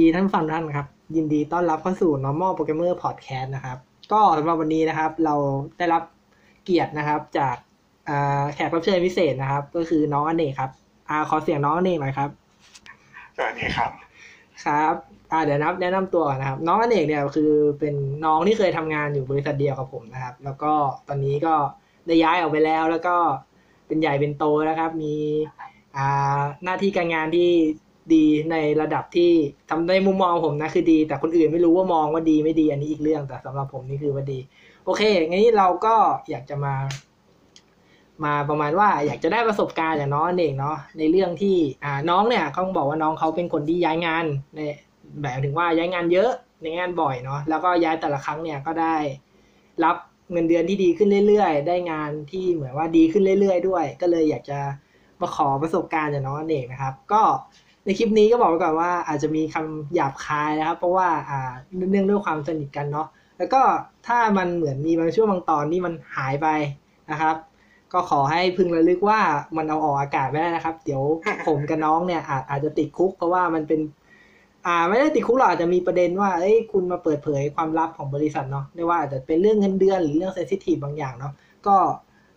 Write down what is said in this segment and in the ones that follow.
ดีท่านฟังท่านครับ ยินดีต้อนรับเข้าสู่ normal programmer podcast นะครับ ก็สำหรับวันนี้นะครับ เราได้รับเกียรตินะครับ จากแขกรับเชิญพิเศษนะครับ ก็คือน้องอเนกครับอ่าขอเสียงน้องอเนกหน่อยครับสวัสดีครับ ครับอ่าเดี๋ยวนับแนะนำตัวนะครับ น้องอเนกเนี่ยคือเป็นน้องที่เคยทำงานอยู่บริษัทเดียวกับผมนะครับ แล้วก็ตอนนี้ก็ได้ย้ายออกไปแล้ว แล้วก็เป็นใหญ่เป็นโตแล้วครับ มีอ่าหน้าที่การงานที่ ดีในระดับที่ทำในมุมมองผมนะคือดี แต่คนอื่นไม่รู้ว่ามองว่าดีไม่ดีอันนี้อีกเรื่องแต่สำหรับผมนี่คือว่าดี โอเคงั้เราก็อยากจะมา มาประมาณว่าอยากจะได้ประสบการณ์อย่างน้องเองเนาะในเรื่องที่อ่าน้องเนี่ยเขาบอกว่าน้องเขาเป็นคนที่ย้ายงานในแบบถึงว่าย้ายงานเยอะในงานบ่อยเนาะแล้วก็ย้ายแต่ละครั้งเนี่ยก็ได้รับเงินเดือนที่ดีขึ้นเรื่อยๆ ได้งานที่เหมือนว่าดีขึ้นเรื่อยๆ ด้วย ก็เลยอยากจะมาขอประสบการณ์จากน้องเนกนะครับ ก็ ในคลิปนี้ก็บอกไว้ก่อนว่าอาจจะมีคำหยาบคายนะครับ เพราะว่าอ่าเนื่องด้วยความสนิทกันเนาะแล้วก็ถ้ามันเหมือนมีบางช่วงบางตอนที่มันหายไปนะครับ ก็ขอให้พึงระลึกว่ามันเอาออกอากาศไม่ได้นะครับ เดี๋ยวผมกับน้องเนี่ยอาจอาจจะติดคุกเพราะว่ามันเป็น อ่าไม่ได้ติดคุกหรอกอาจจะมีประเด็นว่าเอ้ยคุณมาเปิดเผยความลับของบริษัทเนาะไม่ว่าอาจจะเป็นเรื่องเงินเดือนหรือเรื่องเซนซิทีฟบางอย่างเนาะก็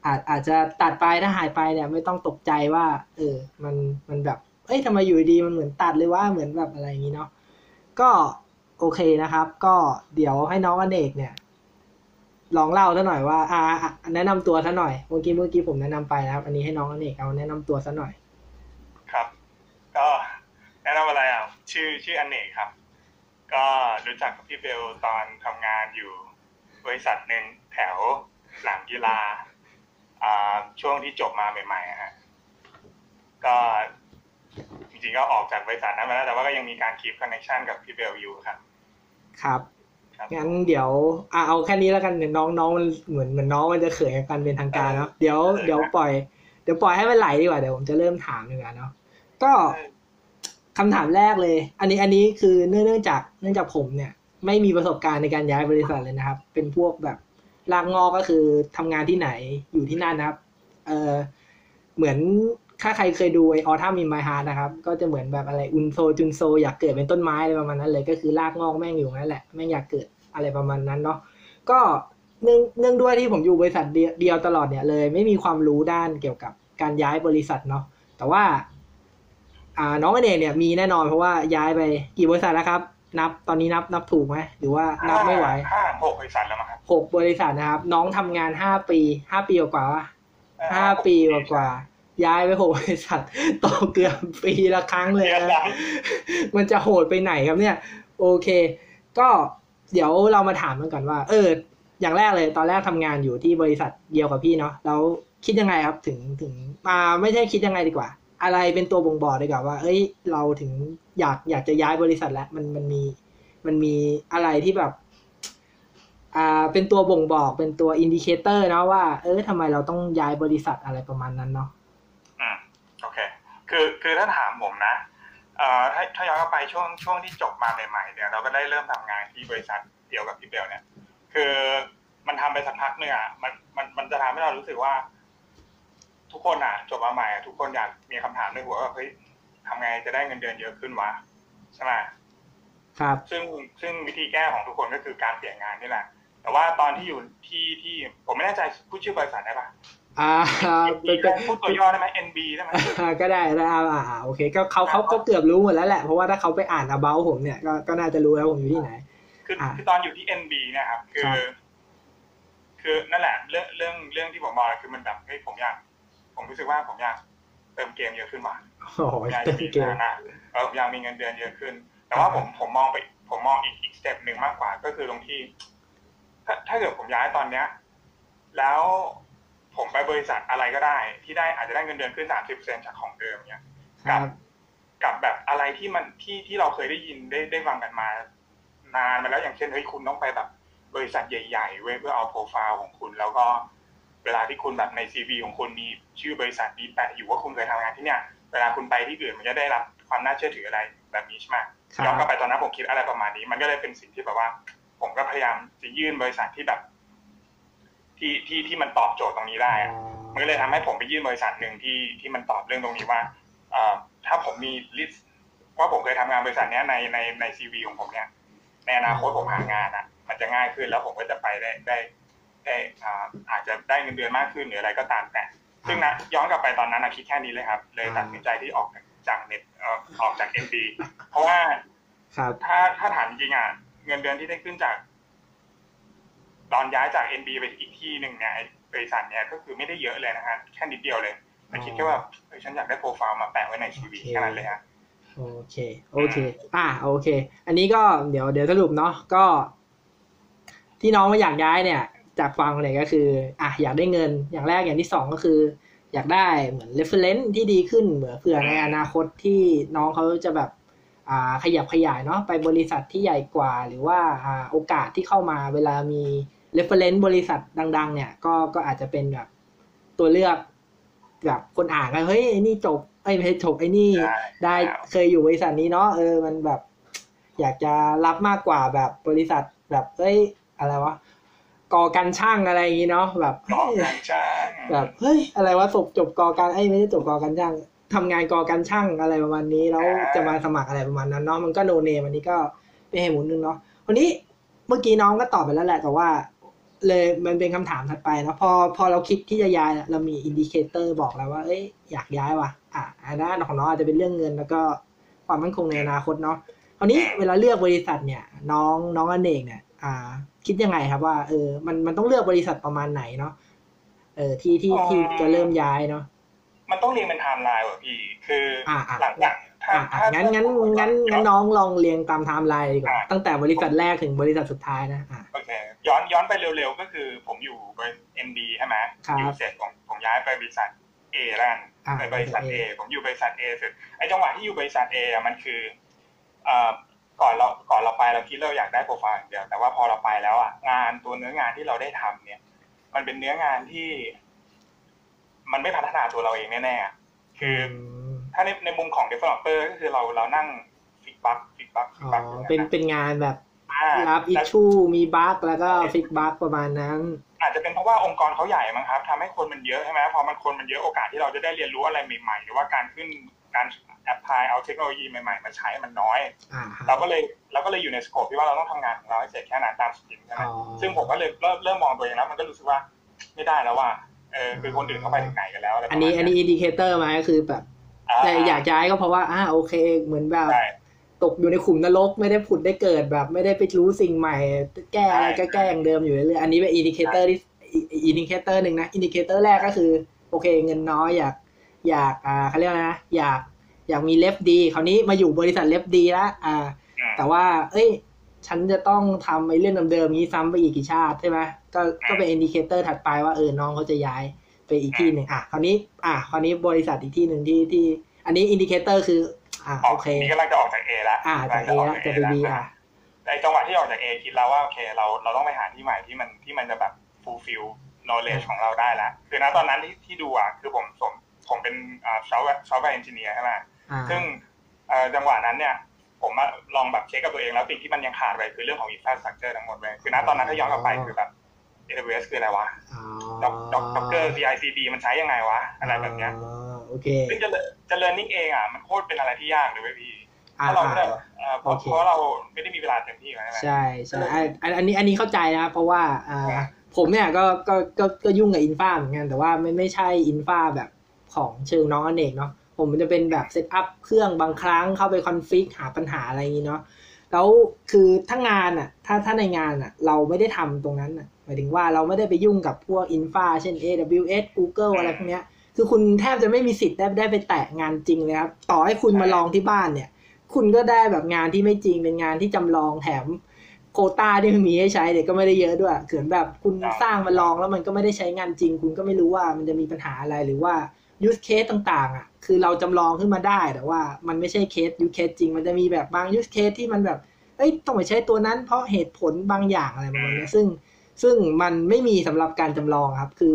อาจอาจจะตัดไปถ้าหายไปเนี่ย ไม่ต้องตกใจว่า เออมันมันแบบ เอ้ยทำไมอยู่ดีมันเหมือนตัดเลยว่าเหมือนแบบอะไรอย่างนี้เนาะก็โอเคนะครับ ก็เดี๋ยวให้น้องอเนกเนี่ย ลองเล่าซะหน่อยว่า อ่า แนะนำตัวซะหน่อยเมื่อกี้เมื่อกี้ผมแนะนำไปนะครับ อันนี้ให้น้องอเนกเอาแนะนำตัวซะหน่อย ครับ ก็แนะนำอะไรอะชื่อชื่ออเนกครับ ก็รู้จักกับพี่เบลตอนทำงานอยู่บริษัทหนึ่งแถวสนามกีฬาอ่าช่วงที่จบมาใหม่ๆฮะก็ จริงๆก็ออกจากบริษัทนั้นมาแล้วแต่ว่าก็ยังมีการคีบคอนเนคชันกับพี่เบลอยู่ครับ ครับครับงั้นเดี๋ยวอะเอาแค่นี้แล้วกันเดี๋ยวน้องน้องมันเหมือนเหมือนน้องมันจะเขินกับการเป็นทางการเนาะเดี๋ยวเดี๋ยวปล่อยเดี๋ยวปล่อยให้มันไหลดีกว่าเดี๋ยวผมจะเริ่มถามดีกว่าเนาะก็คำถามแรกเลย อันนี้อันนี้คือเนื่องเนื่องจากเนื่องจากผมเนี่ย ไม่มีประสบการณ์ในการย้ายบริษัทเลยนะครับ เป็นพวกแบบลากงอกก็คือทำงานที่ไหนอยู่ที่นั่นนะครับ เออเหมือน ถ้าใครเคยดูไอออท่ามีไมฮาร์นะครับ ก็จะเหมือนแบบอะไรอุนโซจุนโซ อยากเกิดเป็นต้นไม้อะไรประมาณนั้นเลย ก็คือลากงอกแม่งอยู่นั่นแหละแม่งอยากเกิดอะไรประมาณนั้นเนาะก็เนื่องเนื่องด้วยที่ผมอยู่บริษัทเดียวเดียวตลอดเนี่ยเลย ไม่มีความรู้ด้านเกี่ยวกับการย้ายบริษัทเนาะแต่ว่า อ่าน้องอเนกเนี่ยมีแน่นอนเพราะว่าย้ายไปกี่บริษัทแล้วครับ นับตอนนี้นับนับถูกไหมหรือว่านับไม่ไหวห้าหกบริษัทแล้วมั้งครับหกบริษัทนะครับ น้องทำงานห้าปีห้าปีกว่าๆวะห้าปีกว่าๆ ย้ายไปหกบริษัทต่อเกือบปีละครั้งเลยเดือนนะละมันจะโหดไปไหนครับเนี่ย โอเค ก็เดี๋ยวเรามาถามกันก่อนว่า เออ อย่างแรกเลยตอนแรกทำงานอยู่ที่บริษัทเดียวกับพี่เนาะแล้วคิดยังไงครับถึงถึงมาไม่ใช่คิดยังไงดีกว่า อะไรเป็นตัวบ่งบอกดีกว่าว่า เอ้ย เราถึงอยากอยากจะย้ายบริษัทแล้วมันมันมีมันมีอะไรที่แบบอ่าเป็นตัวบ่งบอกเป็นตัว indicator เนาะว่า เออทำไมเราต้องย้ายบริษัทอะไรประมาณนั้นเนาะอืมโอเคคือคือถ้าถามผมนะเอ่อถ้าถ้าย้อนกลับไปช่วงช่วงที่จบมาใหม่ๆเนี่ยเราก็ได้เริ่มทำงานที่บริษัทเดียวกับพี่เบลเนี่ย คือมันทำไปสักพักเนี่ยมันมันมันจะทำให้เรารู้สึกว่า ทุกคนอะจบมาใหม่อะทุกคนอยากมีคำถามในหัวว่าเฮ้ยทำไงจะได้เงินเดือนเยอะขึ้นวะใช่ไหมครับซึ่งซึ่งวิธีแก้ของทุกคนก็คือการเปลี่ยนงานนี่แหละ แต่ว่าตอนที่อยู่ที่ที่ผมไม่แน่ใจพูดชื่อบริษัทได้ปะ อ่าเป็นเป็นพูดตัวย่อได้ไหม NB ได้ไหมอ่าก็ได้ได้อ่าอ่าอ่าโอเคก็เขาเขาเขาเกือบรู้หมดแล้วแหละ เพราะว่าถ้าเขาไปอ่าน about ผมเนี่ยก็ก็น่าจะรู้แล้วผมอยู่ที่ไหน คืออ่าคือตอนอยู่ที่ NB เนะครับ คืครัอบคือนั่นแหละ เรื่องเรื่องเรื่องที่ผมบอกคือมันแบบเฮ้ยผมอยากผมรู้สึกว่าผมอยากเติมเกมเยอะขึ้นว่ะโอ้โหผมอยากเต็จะมมีเกมฐานะเออผมอยากมีเงินเดือนเยอะขึ้น แต่ว่าผมผมมองไป ผมมองอีกอีกสเต็ปหนึ่งมากกว่า ก็คือตรงที่ ถ้าถ้าเกิดผมย้ายตอนเนี้ย แล้ว ผมไปบริษัทอะไรก็ได้ ที่ได้อาจจะได้เงินเดือนขึ้นสามสิบเปอร์เซ็นจากของเดิมเนี่ยครักับกับแบบอะไรที่มันที่ที่เราเคยได้ยินได้ได้ฟังกันมา นานมาแล้วอย่างเช่นเฮ้ยคุณต้องไปแบบบริษัทใหญ่ๆเว้ยเพื่อเอาโปรไฟล์ของคุณ แล้วก็เวลาที่คุณแบบในซีวีของคุณมีชื่อบริษัทมีแปะอยู่ว่าคุณเคยทำงานที่เนี่ย เวลาคุณไปที่อื่นมันจะได้รับความน่าเชื่อถืออะไรแบบนี้ใช่ไหมครับย้อนกลับไปตอนนั้นผมคิดอะไรประมาณนี้ มันก็เลยเป็นสิ่งที่แบบว่า ผมก็พยายามจะยื่นบริษัทที่แบบ ที่ที่ที่มันตอบโจทย์ตรงนี้ได้อะมันก็เลยทำให้ผมไปยื่นบริษัทหนึ่งที่ที่มันตอบเรื่องตรงนี้ว่าเอ่อถ้าผมมีลิสต์ว่าผมเคยทำงานบริษัทเนี้ยในในในซีวีของผมเนี่ยในอนาคตผมหางานอะ มันจะง่ายขึ้นแล้วผมก็จะไปได้ได้ได้อ่าอาจจะได้เงินเดือนมากขึ้นหรืออะไรก็ตามแต่ ซึ่งนะย้อนกลับไปตอนนั้นนะคิดแค่นี้เลยครับ เลยตัดสินใจที่ออกจากเน็ตเอ่อออกจากเอ็มดีเพราะว่าครับถ้าถ้าถามจริงอะเงินเดือนที่ได้ขึ้นจาก ตอนย้ายจาก NB ไปอีกที่หนึ่งเนี่ยไอ้บริษัทเนี่ยก็คือไม่ได้เยอะเลยนะฮะแค่นิดเดียวเลยแต่คิดแค่ว่าเฮ้ยฉันอยากได้โปรไฟล์มาแปะไว้ในชีวิตโอเคแค่นั้นเลยฮะโอเค โอเค อ่าโอเค อันนี้ก็เดี๋ยวเดี๋ยวสรุปเนาะก็ ที่น้องมาอยากย้ายเนี่ย จากฟังเนี่ยก็คือ อะอยากได้เงินอย่างแรกอย่างที่สองก็คือ อยากได้เหมือน reference ที่ดีขึ้นเหมือนเผื่อในอนาคตที่น้องเขาจะแบบอ่าขยับขยายเนาะไปบริษัทที่ใหญ่กว่า หรือว่าอ่าโอกาสที่เข้ามาเวลามี reference บริษัทดัง ๆ เนี่ย ก็ก็อาจจะเป็นแบบตัวเลือกแบบคนอ่านก็เฮ้ยไอ้นี่จบไอ้ยไม่ใช่จบไอ้นี่ได้ครับเคยอยู่บริษัทนี้เนาะเออมันแบบ อยากจะรับมากกว่าแบบบริษัทแบบเอ้ยอะไรวะกอการช่างอะไรอย่างงี้เนาะแบบต่อเฮ้ยการจ้างแบบเฮ้ยอะไรวะจบจบกอการไอ้ยไม่ได้จบกอการช่างทำงานกอการช่างอะไรประมาณนี้แล้วจะมาสมัครอะไรประมาณนั้นเนาะมันก็ no name อันนี้ก็เป็นเหตุผลหนึ่งเนาะวันนี้เมื่อกี้น้องก็ตอบไปแล้วแหละ แต่ว่า เลยมันเป็นคำถามถัดไปนะพอพอเราคิดที่จะย้ายเนี่ยเรามี indicator บอกแล้วว่าเอ้ยอยากย้ายว่ะอะอันนั้นของน้องอาจจะเป็นเรื่องเงินแล้วก็ความมั่นคงในอนาคตเนาะคราวนี้เวลาเลือกบริษัทเนี่ย น้องน้องอเนกเนี่ย อ่า คิดยังไงครับว่าเออมันมันต้องเลือกบริษัทประมาณไหนเนาะเออที่ที่ที่จะเริ่มย้ายเนาะมันต้องเรียงเป็นไทม์ไลน์ว่ะพี่ คือออ่าอ่าหลังจาก ถ้าอะอะถ้างั้นงั้นงั้นงั้นน้องลองเรียงตามไทม์ไลน์ดีกว่าอะตั้งแต่บริษัทแรกถึงบริษัทสุดท้ายนะอะโอเคย้อนย้อนไปเร็วๆก็คือผมอยู่บริษัท MD ใช่ไหมครับอยู่เสร็จผมผมย้ายไปบริษัท A แล้วกันอ่าไปบริษัท A บริษัท A ผมอยู่บริษัท A เสร็จไอ้จังหวะที่อยู่บริษัท A อะมันคือเอ่อก่อนเราก่อนเราไปเราคิดเราอยากได้โปรไฟล์อย่างเดียวแต่ว่าพอเราไปแล้วอะงานตัวเนื้องานที่เราได้ทำเนี่ย มันเป็นเนื้องานที่ มันไม่พัฒนาตัวเราเองแน่ๆอะคือม ถ้าในในมุมของ developer ก็คือเราเรานั่ง fix bug fix bug fix bug อ๋อเป็นเป็นงานแบบอ่ารับ issueมี bug แล้วก็ fix bug ประมาณนั้น อาจจะเป็นเพราะว่าองค์กรเขาใหญ่มั้งครับทำให้คนมันเยอะใช่ไหมพอมันคนมันเยอะโอกาสที่เราจะได้เรียนรู้อะไรใหม่ๆ หรือว่าการขึ้นการ apply เอาเทคโนโลยีใหม่ๆ มาใช้มันน้อยอ่าฮะเราก็เลยเราก็เลยอยู่ใน scope ที่ว่าเราต้องทำงานของเราให้เสร็จแค่นั้นตาม sprint ใช่ไหมอ๋อซึ่งผมก็เลยเริ่มเริ่มมองตัวเองแล้วมันก็รู้สึกว่าไม่ได้แล้วว่าเออคือคนอื่นเขาไปถึงไหนกันแล้วอะไรประมาณนี้อันนี้ indicatorคเตอร์มาก็คือแบบ แต่อยากย้ายก็เพราะว่าอ่าโอเค เหมือนแบบใช่ตกอยู่ในขุมนรกไม่ได้ผุดได้เกิดแบบ ไม่ได้ไปรู้สิ่งใหม่ แก้อะไรใช่ก็แก้อย่างเดิมอยู่เรื่อยๆอันนี้เป็น indicator ที่ indicator หนึ่งนะ indicator แรกก็คือ โอเค เงินน้อยอยากอยากอ่าเขาเรียกว่านะ อยากอยากมี ref ดี คราวนี้มาอยู่บริษัท ref ดีแล้วอ่าอืมแต่ว่า เอ้ย ฉันจะต้องทำไอ้เรื่องเดิมๆนี้ซ้ำไปอีกกี่ชาติใช่ไหมก็ก็เป็น indicator ถัดไปว่าเออน้องเขาจะย้ายไป อีกที่หนึ่งอะคราวนี้อะคราวนี้บริษัทอีกที่หนึ่งที่ที่ อันนี้ indicator คือ อะออโอกเคนี่กำลังจะออกจาก A แล้วอะจาก A แล้วจะไป B อะในจังหวะที่ออกจาก A คิดแล้วว่าโอเค เราเราต้องไปหาที่ใหม่ที่มันที่มันจะแบบ fulfill knowledge ของเราได้แล้วคือณตอนนั้นที่ที่ดูอะคือผมผมผมเป็นอ่า software software engineer ใช่ไหมอ่าซึ่งเอ่อจังหวะนั้นเนี่ยผมมาลองแบบเช็คกับตัวเองแล้วสิ่งที่มันยังขาดไปคือเรื่องของ infrastructure ทั้งหมดเลยคือณตอนนั้นถ้าย้อนกลับไปคือแบบ AWS คืออะไรวะอ๋อ Doc Doc Docker CI/CD มันใช้ยังไงวะ อะไรแบบเนี้ยอ๋อโอเคซึ่งจะจะ learning เองอะ มันโคตรเป็นอะไรที่ยากเลยเว้ยพี่อ่าถ้าเราไม่ได้อ่าเอ่อเพราะโอเคเพราะเราไม่ได้มีเวลาเต็มที่ใช่ไหมใช่ใช่อันอันอันนี้อันนี้เข้าใจนะเพราะว่าอ่าอ่าผมเนี่ยก็ก็ก็ก็ยุ่งกับอินฟาเหมือนกันแต่ว่าไม่ไม่ใช่อินฟาแบบของเชิงน้องอเนกเนาะผมมันจะเป็นแบบ setup เครื่องบางครั้งเข้าไป config หาปัญหาอะไรอย่างนี้เนาะ แล้วคือถ้างานอะ ถ้าถ้าในงานอะ เราไม่ได้ทำตรงนั้นอะหมายถึงว่าเราไม่ได้ไปยุ่งกับพวก infra เช่น AWS Google อะไรพวกเนี้ย คือคุณแทบจะไม่มีสิทธิ์ได้ได้ไปแตะงานจริงเลยครับ ต่อให้คุณมาลองที่บ้านเนี่ย คุณก็ได้แบบงานที่ไม่จริงเป็นงานที่จำลองแถมโควตาที่มันมีให้ใช้เด็กก็ไม่ได้เยอะด้วยเกิดแบบคุณสร้างมาลองแล้วมันก็ไม่ได้ใช้งานจริง คุณก็ไม่รู้ว่ามันจะมีปัญหาอะไรหรือว่า use case ต่างๆ อะ คือเราจำลองขึ้นมาได้แต่ว่ามันไม่ใช่เคส use case จริง มันจะมีแบบบาง use case ที่มันแบบเอ้ยต้องไปใช้ตัวนั้นเพราะเหตุผลบางอย่างอะไรประมาณเนี้ยซึ่งซึ่งมันไม่มีสำหรับการจำลองครับ คือ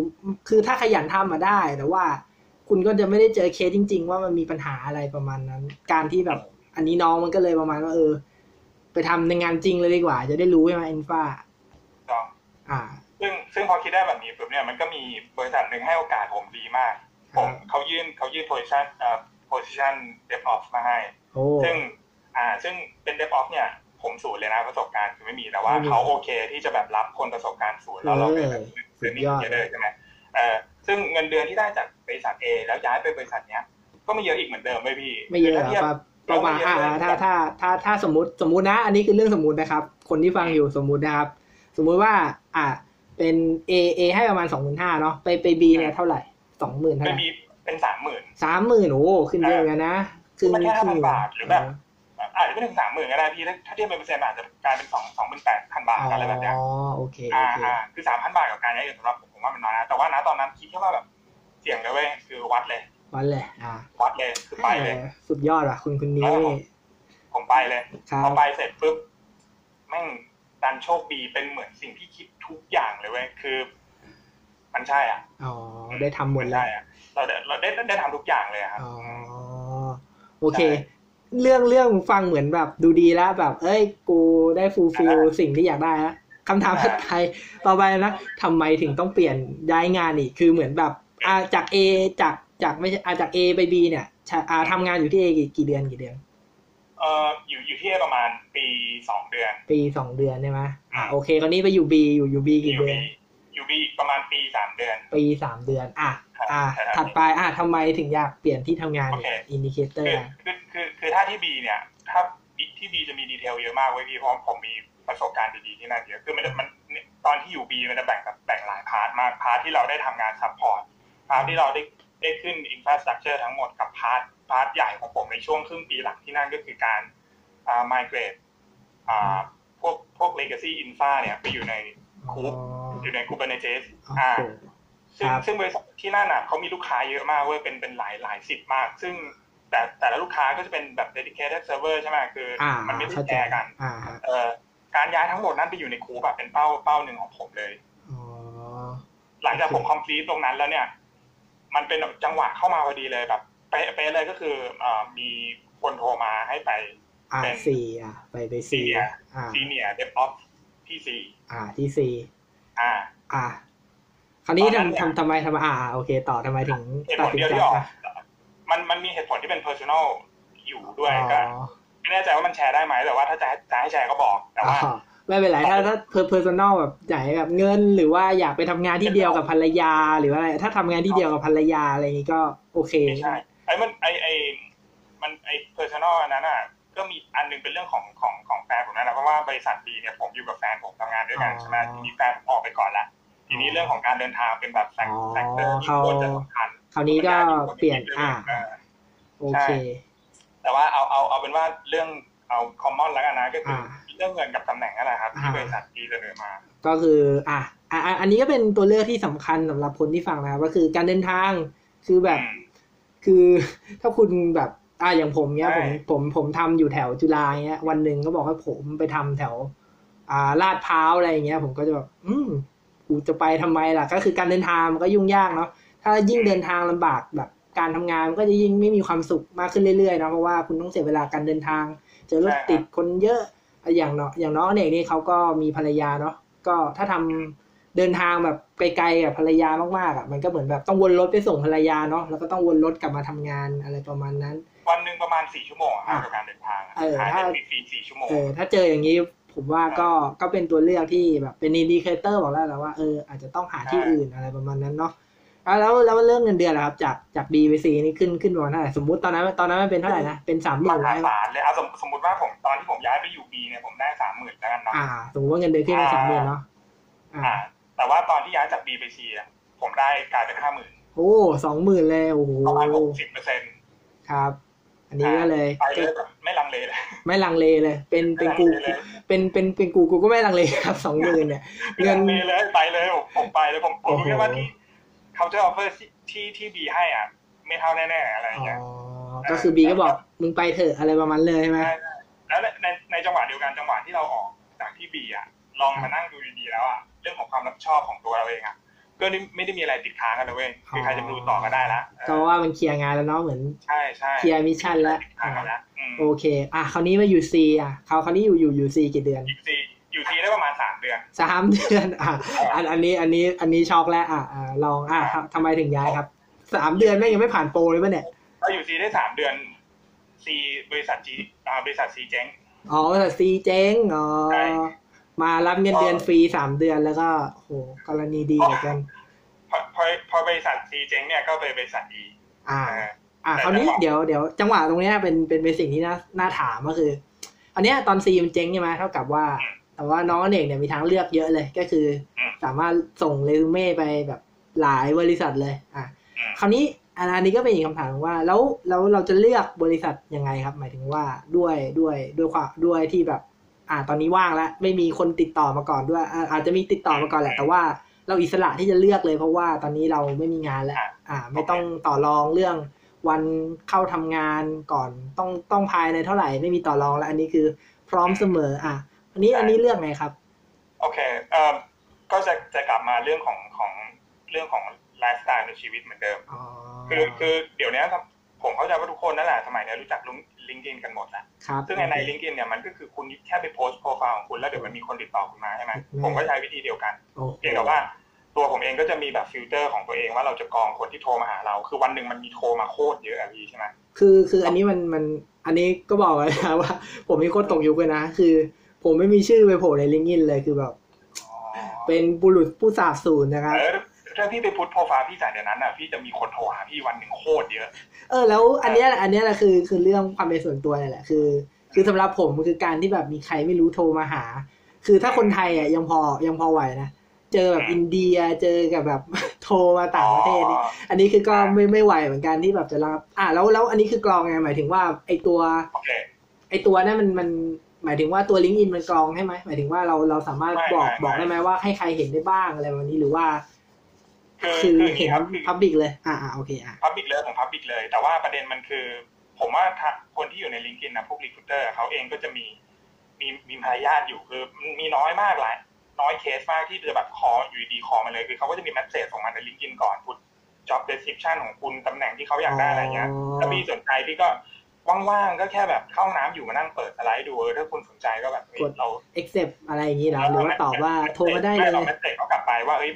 คือถ้าขยันทำมาได้ แต่ว่าคุณก็จะไม่ได้เจอเคสจริง ๆ ว่ามันมีปัญหาอะไรประมาณนั้น การที่แบบอันนี้น้องมันก็เลยประมาณว่าเออ ไปทำในงานจริงเลยดีกว่า จะได้รู้ใช่ไหมอินฟาต้องอ่า ซึ่งซึ่งพอคิดได้แบบนี้ปุ๊บเนี่ยมันก็มีบริษัทหนึ่งให้โอกาสผมดีมาก ผมเขายื่นเขายื่น position เอ่อ position DevOps มาให้โอโอ้ซึ่งอ่าซึ่งเป็น DevOps เนี่ย ผมศูนย์เลยนะประสบการณ์คือไม่มีแต่ว่าไม่มีเขาโอเคที่จะแบบรับคนประสบการณ์ศูนย์แล้วเราเป็นแบบเออเป็นนี่สุดยอดเยอะเลยใช่ไหมเออซึ่งเงินเดือนที่ได้จากบริษัท A แล้วย้ายไปบริษัทเนี้ย ก็ไม่เยอะอีกเหมือนเดิมไม่พี่ ไม่เยอะคืหรถ้าอทียบครับประมาณไม่เยอ่าอะเลยถ้าถ้าถ้าถ้าสมมติสมมตินะ อันนี้คือเรื่องสมมตินะครับ คนที่ฟังอยู่สมมตินะครับ สมมุติว่า อ่าเป็น A A ให้ประมาณสองหมื่นห้าเนาะไปไป B เนี่ยเท่าไหร่ สองหมื่นเท่าไม่ไหร่มีเป็นสามหมื่นสามหมื่นโอ้ขึ้นเยอะเหมือนกันนะขึ้นมันแค่ขึ้น5,000บาทหรือแบบอาจจะไม่ถึงสามหมื่นก็ได้พี่ถ้าถ้าเทียบเป็นเปอร์เซ็นต์อาจจะกลายเป็นสองสองหมื่นแปดพันบาทอะไรแบบเนี้ยอ๋อโอเคโออ่าเคอ่าคือสามพันบาทกับการย้ายอื่นสำหรับผมผมว่ามันน้อยนะแต่ว่านะตอนนั้นคิดแค่ว่าแบบเสี่ยงเลยเว้ยคือวัดเลย วันเลย อ่า วัดเลยคือไปเลยออสุดยอดอะคุณคุณนี้ครับผมผมไปเลยครับพอไปเสร็จปุ๊บแม่งดันโชคดีเป็นเหมือนสิ่งที่คิดทุกอย่างเลยเว้ยคือ มันใช่อะอ๋อได้ทำหมดนเลใช่ยอะเราได้เราได้ได้ทำทุกอย่างเลยอะครับอ๋อโอเค เรื่องเรื่องฟังเหมือนแบบดูดีแล้วแบบ เอ้ย กูได้ฟูลฟิลสิ่งที่อยากได้แล้วคำถามถัดไปต่อไปนะทำไมถึงต้องเปลี่ยนย้ายงานอีกคือเหมือนแบบอ่าจาก A จากจากไม่ใช่อ่าจาก A ไป B เนี่ยชะอ่าทำงานอยู่ที่ A กี่กี่เดือนกี่เดือนเอออยู่อยู่ที่ประมาณปีสองเดือน ปีสองเดือนใช่ไหมอ่าโอเคคราวนี้ไปอยู่ B อยู่อยู่ B กี่อยู่เดือนบี อยู่ B อีกประมาณปีสามเดือน ปีสามเดือน อะครับอะใช่ครับถัดไป อะทำไมถึงอยากเปลี่ยนที่ทำงานโอเคเนี่ย indicator คือคือคือคือถ้าที่ B เนี่ย ถ้าที่ B จะมี detail เยอะมากเว้ยพี่เพราะผมมีประสบการณ์ดีๆที่นั่นเยอะ คือมันมันตอนที่อยู่ B มันจะแบ่งแบบแบ่งหลาย part มาก part ที่เราได้ทำงาน support part ที่เราได้ได้ขึ้น infrastructure ทั้งหมดกับ part part ใหญ่ของผมในช่วงครึ่งปีหลังที่นั่นก็คือการอ่า migrate อ่าพวกพวก legacy infra เนี่ยไปอยู่ในอ๋อ อยู่ใน Kubernetes โอ้อ่าโหซึ่งครับซึ่งบริษัทที่นั่นอะเขามีลูกค้าเยอะมากเว้ยเป็นเป็นหลายหลายสิบมาก ซึ่งแต่แต่ละลูกค้าก็จะเป็นแบบ dedicated server ใช่ไหมคือออ่ามันไม่ได้เข้าแชใจร์กันอ่าฮะเอ่อการย้ายทั้งหมดนั้นไปอยู่ในคูแบบเป็นเป้าเป้าหนึ่งของผมเลยอ๋อหลังจากโอเคผม complete ตรงนั้นแล้วเนี่ย มันเป็นแบบจังหวะเข้ามาพอดีเลยแบบไปไปเลยก็คือเอ่อมีคนโทรมาให้ไปอ่าเป็นสี่อะไปไปสี่ Senior อ่า senior DevOps ที่สี่อ่าที่สี่ อ่า อ่า คราวนี้ตอนนั้นเนี่ยทำทำทำไมทำไมอ่า โอเค ต่อทำไมถึงเหตุตัผดลสินเดียวใจที่ออกอะมันมันมีเหตุผลที่เป็น personal อยู่ด้วยก็อ๋อไม่แน่ใจว่ามันแชร์ได้ไหมแต่ว่าถ้าจะจะให้แชร์ก็บอก แต่ว่าอ๋อไม่เป็นไรถ้าถ้า personal แบบใหญ่แบบเงิน หรือว่าอยากไปทำงานที่เดียวกับภรรยา หรือว่าอะไรถ้าทำงานที่เดียวกับภรรยาอะไรอย่างงี้ก็โอเคไม่ใช่ไอ้มันไอ้ไอ้มันไอ้ personal อันนั้นอะ ก็มีอันหนึงเป็นเรื่องของของของแฟนผมนั่นแหละเพราะว่าบริษัท B เนี่ยผมอยู่กับแฟนผมทำงานด้วยกันอ๋อใช่ไหมทีนี้แฟนผมออกไปก่อนละทีนี้เรื่องของการเดินทางเป็นแบบ factor อ๋อ factor ที่เขาควรจะสำคัญคราวนี้ก็เปลี่ยนอ่าเออโอเค แต่ว่าเอาเอาเอาเป็นว่าเรื่องเอา common แล้วกันนะก็คืออ่าเรื่องเงินกับตำแหน่งนั่นแหละครับที่อ่าบริษัทดีเสนอมา ก็คืออะอะอะอันนี้ก็เป็นตัวเลือกที่สำคัญสำหรับคนที่ฟังนะครับก็คือการเดินทางคือแบบอืมคือถ้าคุณแบบ อะอย่างผมเนี้ยใช่ผมผมผมทำอยู่แถวจุฬาเงี้ย วันหนึ่งก็บอกให้ผมไปทำแถว อ่าลาดพร้าวอะไรอย่างเงี้ย ผมก็จะแบบอืมกูจะไปทำไมล่ะ ก็คือการเดินทางมันก็ยุ่งยากเนาะถ้ายิ่งเดินทางลำบากแบบการทำงานมันก็จะยิ่งไม่มีความสุขมากขึ้นเรื่อยๆนะเพราะว่าคุณต้องเสียเวลาการเดินทาง เจอรถติดคนเยอะอย่างเนาะอย่างน้องเอกนี่เขาก็มีภรรยาเนาะก็ถ้าทำเดินทางแบบไกลๆกับภรรยามากๆอะมันก็เหมือนแบบต้องวนรถไปส่งภรรยาเนาะแล้วก็ต้องวนรถกลับมาทำงานอะไรประมาณนั้น วันหนึ่งประมาณสี่ชั่วโมงอะครับอ่ากับการเดินทางอะเออหายถ้าไปฟรีๆสี่ชั่วโมงเออถ้าเจออย่างนี้ผมว่าก็ก็เป็นตัวเลือกที่แบบเป็น indicator บอกแล้วแหละว่าเอออาจจะต้องหาที่ใช่อื่นอะไรประมาณนั้นเนาะอะแล้วแล้วเรื่องเงินเดือนล่ะครับ จากจาก B ไป C นี่ขึ้นขึ้นประมาณเท่าไหร่สมมุติตอนนั้นตอนนั้นมันเป็นเท่าไหร่นะเป็นสามหมมื่นหาแล้วศาลเลยเอาสมสมมติว่าผมตอนที่ผมย้ายไปอยู่ B เนี่ยผมได้สามหมื่นแล้วกันเนาะอ่าสมมติว่าเงินเดือนขึ้นไปอ่าสามหมื่นเนาะอ่าอ่า แต่ว่าตอนที่ย้ายจาก B ไป C อะผมได้กลายเป็นห้าหมื่นโอ้สองหมื่นเลยโอ้โหประมาณหกสิบเปอร์เซ็นต์ครับ อันนี้ก็เลยไปเลยแบบไม่ลังเลเลย ไม่ลังเลเลย เป็นเป็นกูไม่ลังเลเลยเป็นเป็นเป็นกูกูก็ไม่ลังเลครับสองหมื่นเนี่ยไม่เงิลันงเลเลยไปเลยผมผมไปเลยผมผมโอ้โหรู้แค่ว่าที่ counter offer ที่ที่ที่บีให้อะ ไม่เท่าแน่ๆอะไรอย่างอ๋อเงี้ยก็คือบีก็บอกมึงไปเถอะอะไรประมาณเลยใช่ไหมใช่แล้วในในในจังหวะเดียวกันจังหวะที่เราออกจากที่บีอะลองมานั่งดูดีๆแล้วอะเรื่องของความรับผิดชอบของตัวเราเองอะ ก็ไม่ได้มีอะไรติดค้างกันเลยเว้ยคือใครจะมาดูต่อก็ได้ละเอก็อว่ามันเคลียร์งานแล้วเนาะเหมือนใช่ใช่เคลียร์ mission แล้วติดค้างกันแล้วอืมโอเค อะคราวนี้มาอยู่ C อะคราวคราวนี้อยู่อยู่อยู่ C กี่เดือนอยู่ทีอยู่ C ได้ประมาณสามเดือนสามเดือนอะอันอันนี้อันนี้อันนี้ช็อกแล้วอะอะลองอะทำทำไมถึงย้ายครับสามเดือนแม่งยังไม่ผ่าน pro เลยปะเนี่ยเราอยู่ทีได้สามเดือนซีบริษัทจีอ่าบริษัทซีเจ๊งอ๋อบริษัท C เจ๊งอ๋อใช่ มารับเงินเดือนฟรีสามเดือนแล้วก็โหกรณีดีเหมือนกัน พอพอพอบริษัทซีเจ๊งเนี่ยก็ไปบริษัทอีอ่า อ่าอ่าแต่คราวนี้จังหวะเดี๋ยวเดี๋ยวจังหวะตรงเนี้ยเป็นเป็นเป็นสิ่งที่น่าน่าถามก็คืออันเนี้ยตอนซีมันเจ๊งใช่ไหมเท่ากับว่า แต่ว่าน้องอเนกเนี่ยมีทางเลือกเยอะเลยก็คืออมสามารถส่งเรซูเม่ไปแบบหลายบริษัทเลย อะอืมคราวนี้อันนี้ก็เป็นอีกคำถามว่า แล้วแล้วเราจะเลือกบริษัทยังไงครับ หมายถึงว่าด้วยด้วยด้วยความด้วยที่แบบ อ่า ตอนนี้ว่างแล้ว ไม่มีคนติดต่อมาก่อนด้วยอ่าอาจจะมีติดต่อมาก่อนแหละ แต่ว่าเราอิสระที่จะเลือกเลย เพราะว่าตอนนี้เราไม่มีงานแล้ว อะอ่าไม่ต้องต่อรองเรื่องวันเข้าทำงานก่อนต้องต้องภายในเท่าไหร่ไม่มีต่อรองแล้วอันนี้คือพร้อมเสมอ อะอันนี้อันนี้เลือกไงครับ โอเคเอ่อก็จะจะกลับมาเรื่องของของเรื่องของไลฟ์สไตล์ในชีวิตเหมือนเดิมอ๋อคือคือเดี๋ยวนี้ครับผมเข้าใจว่าทุกคนนั่นแหละสมัยนี้รู้จัก LinkedIn กันหมดแหละครับซึ่งในใน LinkedIn เนี่ยมันก็คือคุณแค่ไปโพสต์โปรไฟล์ของคุณแล้วเดี๋ยวมันมีคนติดต่อคุณมาใช่ไหมอืมผมก็ใช้วิธีเดียวกันโอ้โหเพียงแต่ว่าตัวผมเองก็จะมีแบบฟิลเตอร์ของตัวเองว่าเราจะกรองคนที่โทรมาหาเรา คือวันหนึ่งมันมีโทรมาโคตรเยอะอะพี่ใช่ไหมคือคืออันนี้มันมันอันนี้ก็บอกเลยนะว่า ผมมีคนตกยุคเลยนะ คือ ผมไม่มีชื่อไปโผล่ใน LinkedIn เลยคือแบบอ๋อเป็นบุรุษผู้สาบสูญนะครับเออถ้าพี่ไป put profile พี่จากเดี๋ยวนั้นอะพี่จะมีคนโทรหาพี่วันหนึ่งโคตรเยอะ เออ แล้วอันเนี้ยแหละอันเนี้ยแหละคือคือเรื่องความเป็นส่วนตัวนี่แหละคือ คือสำหรับผมคือการที่แบบมีใครไม่รู้โทรมาหา คือถ้าคนไทยอะยังพอยังพอไหวนะเจอแบบอืมอินเดียเจอกับแบบโทรมาต่างประเทศนี่อ๋ออันนี้คือก็ไม่ไม่ไหวเหมือนกันที่แบบจะรับ อะแล้วแล้วอันนี้คือกรองไงหมายถึงว่าไอตัวโอเคไอตัวนั้นมันมันหมายถึงว่าตัวลิงก์อินมันกรองใช่ไหมหมายถึงว่าเราเราสามารถไม่บอกไม่บอกไม่ได้ไหมว่าให้ใครเห็นได้บ้างอะไรแบบนี้หรือว่า คือคือคืออย่างเห็นี้นะครับคือ public เลย อ่าอ่าโอเคอะ public เลยของ public เลย แต่ว่าประเด็นมันคือ ผมว่าถ้าคนที่อยู่ใน LinkedIn นะพวก recruiter เขาเองก็จะมีมีมีมารยาทอยู่คือมีน้อยมากหลายน้อยเคสมากที่จะแบบคออยู่ดีคอมาเลยคือเขาก็จะมี message ส่งมาใน LinkedIn ก่อน put job description ของคุณตำแหน่งที่เขาอยากได้อะไรเงี้ยถ้าพี่สนใจพี่ก็ว่างๆก็แค่แบบเข้าห้องน้ำอยู่มานั่งเปิดสไลด์ดูเออถ้าคุณสนใจก็แบบเฮ้ยกดเรา accept อะไรอย่างนี้เหรอหรือว่าตอบว่าโทรมาได้เลยไม่เรา messเซจเขากลับไปว่าเอ้ย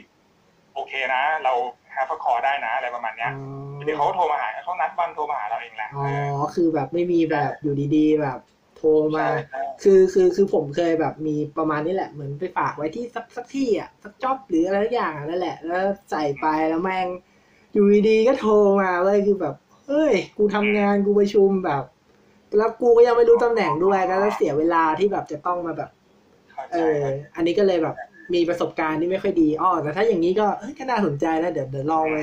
โอเคนะ เรา have a call ได้นะ อะไรประมาณเนี้ยเดี๋ยวเขาก็โทรมาหาเขานัดวันโทรมาหาเราเองแหละอ๋อคือแบบไม่มีแบบอยู่ดีๆ แบบโทรมาใช่ใช่คือคือคือผมเคยแบบมีประมาณนี้แหละเหมือนไปฝากไว้ที่สักสักที่อะสักจ็อบหรืออะไรสักอย่างอะนั่นแหละ แล้วใส่ไปแล้วแม่งอยู่ดีๆก็โทรมาเว้ยคือแบบเฮ้ย กูทำงานกูประชุมแบบแล้วกูก็ยังไม่รู้ตำแหน่งด้วยก็เสียเวลาที่แบบจะต้องมาแบบเข้าเอใจออันนี้ก็เลยแบบ มีประสบการณ์ที่ไม่ค่อยดีอ้อแต่ถ้าอย่างนี้ก็เอ้ยก็น่าสนใจนะเดี๋ยวเดี๋ยวลองไป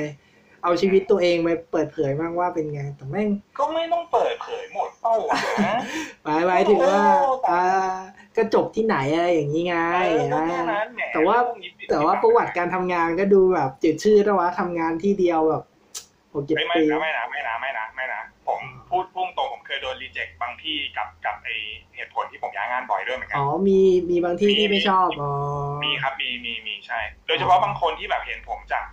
เอาชีวิตตัวเองไปเปิดเผยบ้างว่าเป็นไงแต่แม่งก็ไม่ต้องเปิดเผยหมดเป้าหวังนะหมายหมายถึงว่าโอ้ตายอ่าก็จบที่ไหนอะไรอย่างนี้ไงเออก็อ่าแค่นั้นแหมแต่ว่าพกนี้แต่ว่าประวัติการทำงานก็ดูแบบจืดชืดนะวะทำงานที่เดียวแบบหกเจ็ดไม่ไม่ปีนะไม่นะไม่นะไม่นะไม่นะผม พูดพุ่งตรงผมเคยโดนรีเจ็คบางที่กับกับไอเหตุผลที่ผมย้ายงานบ่อยด้วยเหมือนกัอ๋อมีมีบางที่ที่ไม่ชอบอ๋อมีครับมีมีมีใช่ โดยเฉพาะบางคนที่แบบเห็นผมจาก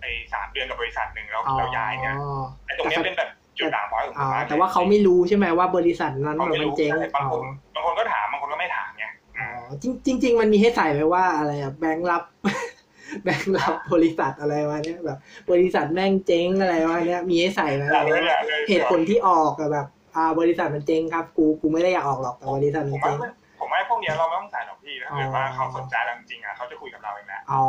ไอสามเดือนกับบริษัทหนึ่งแล้วอ๋อเราย้ายเนี่ยไอตรงเนี้ยเป็นแบบจุดด่างพร้อยของผอ๋อมมากลยแต่ว่าเขาไม่รู้ใช่ไหมว่าบริษัทนั้นเขาแบบไม่มันรู้เจ๊งใช่บางอ๋คอนบางคนก็ถามบางคนก็ไม่ถามไงอ๋อจริงจริงๆมันมีให้ใส่ไว้ว่าอะไรอะแบงค์รับ แบงค์รับบริษัทอะไรวะเนี่ยแบบ บริษัทแม่งเจ๊งอะไรวะเนี่ยมีให้ใส่ไหมอย่าเลยอย่าเลยเหตุผลที่ออกอะแบบ อ่า บริษัทมันเจ๊งครับ กูกูไม่ได้อยากออกหรอกแต่บริษัทผมันมว่าเจ๊งผมว่าพวกเนี้ยเราไม่ต้องใส่หรอกพี่ถ้าเกิดว่าอ๋อเขาสนใจเราจริงๆอะเขาจะคุยกับเราเองแหละอ๋อ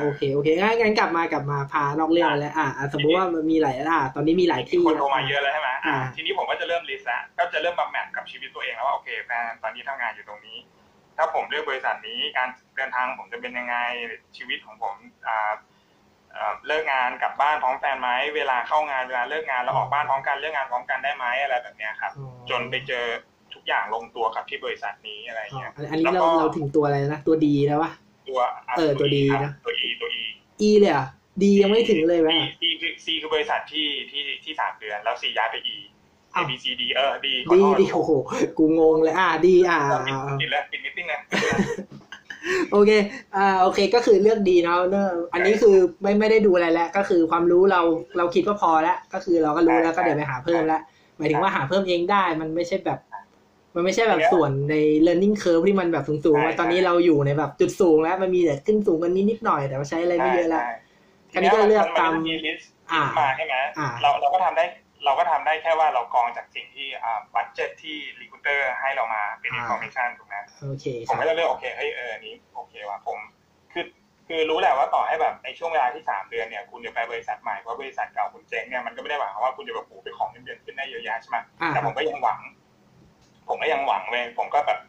โอเคโอเคงั้นงั้นกลับมากลับมาพานอกเรื่องมาแล้วอะอะสมมุติว่ามันมีหลายอะตอนนี้มีหลายมีที่คนโทรมาเยอะแล้วใช่ไหมอ่าทีนี้ผมก็จะเริ่มลิสต์ละก็จะเริ่มมาแมทกับชีวิตตัวเองแล้วว่าโอเคแฟนตอนนี้ทำงานอยู่ตรงนี้ ถ้าผมเลือกบริษัทนี้การเดินทางผมจะเป็นยังไงชีวิตของผมอ่าเอ่อเลิกงานกลับบ้านพร้อมแฟนไหมเวลาเข้างานเวลาเลิกงานเราออกบ้านพร้อมกันเลิกงานพร้อมกันได้ไหมอะไรแบบเนี้ยครับอ๋อจนไปเจอทุกอย่างลงตัวกับที่บริษัทนี้อะไรอ๋อเงี้ยอันอันนี้แล้วเราก็เราถึงตัวอะไรนะตัว D แล้ววะตัวเออตัว D ครับนะตัว E ตัว E E เลยเหรอะ D ยังไม่ถึงเลยไหม D คือ C คือบริษัทที่ที่ที่สามเดือนแล้ว C ย้ายไป E A อ้าว B C D เออ D ขอ D โทษ D โอ้โหกูงงเลยอะดีอะอะปิดอะปิดแล้วปิด meeting เลยโอเค อ่า โอเค ก็คือเลือก D เนาะเนอะอันนี้คือไม่ไม่ได้ดูอะไรแล้ว ก็คือความรู้เราเราคิดว่าพอแล้ว ก็คือเราก็รู้แล้วก็เดี๋ยวไปหาเพิ่มแล้ว หมายถึงว่าหาเพิ่มเองได้ มันไม่ใช่แบบ มันไม่ใช่แบบส่วนใน learning curve ที่มันแบบสูงๆว่าตอนนี้เราอยู่ในแบบจุดสูงแล้ว มันมีแต่ขึ้นสูงกันนิดนิดๆหน่อย แต่ว่าใช้อะไรไม่เยอะแล้วใช่อันนี้ก็เลือกตามมันจะมี list อ่ามาใช่ไหมอ่าเราเราก็ทำได้ เราก็ทำได้แค่ว่าเรากรองจากสิ่งที่อ่า budget ที่ recruiter ให้เรามาเป็นอ่า information ถูกไหมโอเคผมก็ครับจะเลือกโอเคเฮ้ยเอออันนี้โอเคว่ะผมคือคือรู้แหละว่าต่อให้แบบในช่วงเวลาที่สามเดือนเนี่ยคุณจะไปบริษัทใหม่เพราะบริษัทเก่าคุณเจ๊งเนี่ยมันก็ไม่ได้หมายความว่าคุณจะแบบโอ้โหไปของเงินเดือนขึ้นได้เยอะแยะใช่ไหมอ่าแต่ผมก็ยังหวัง ผมก็ยังหวังเว้ยผมก็แบบ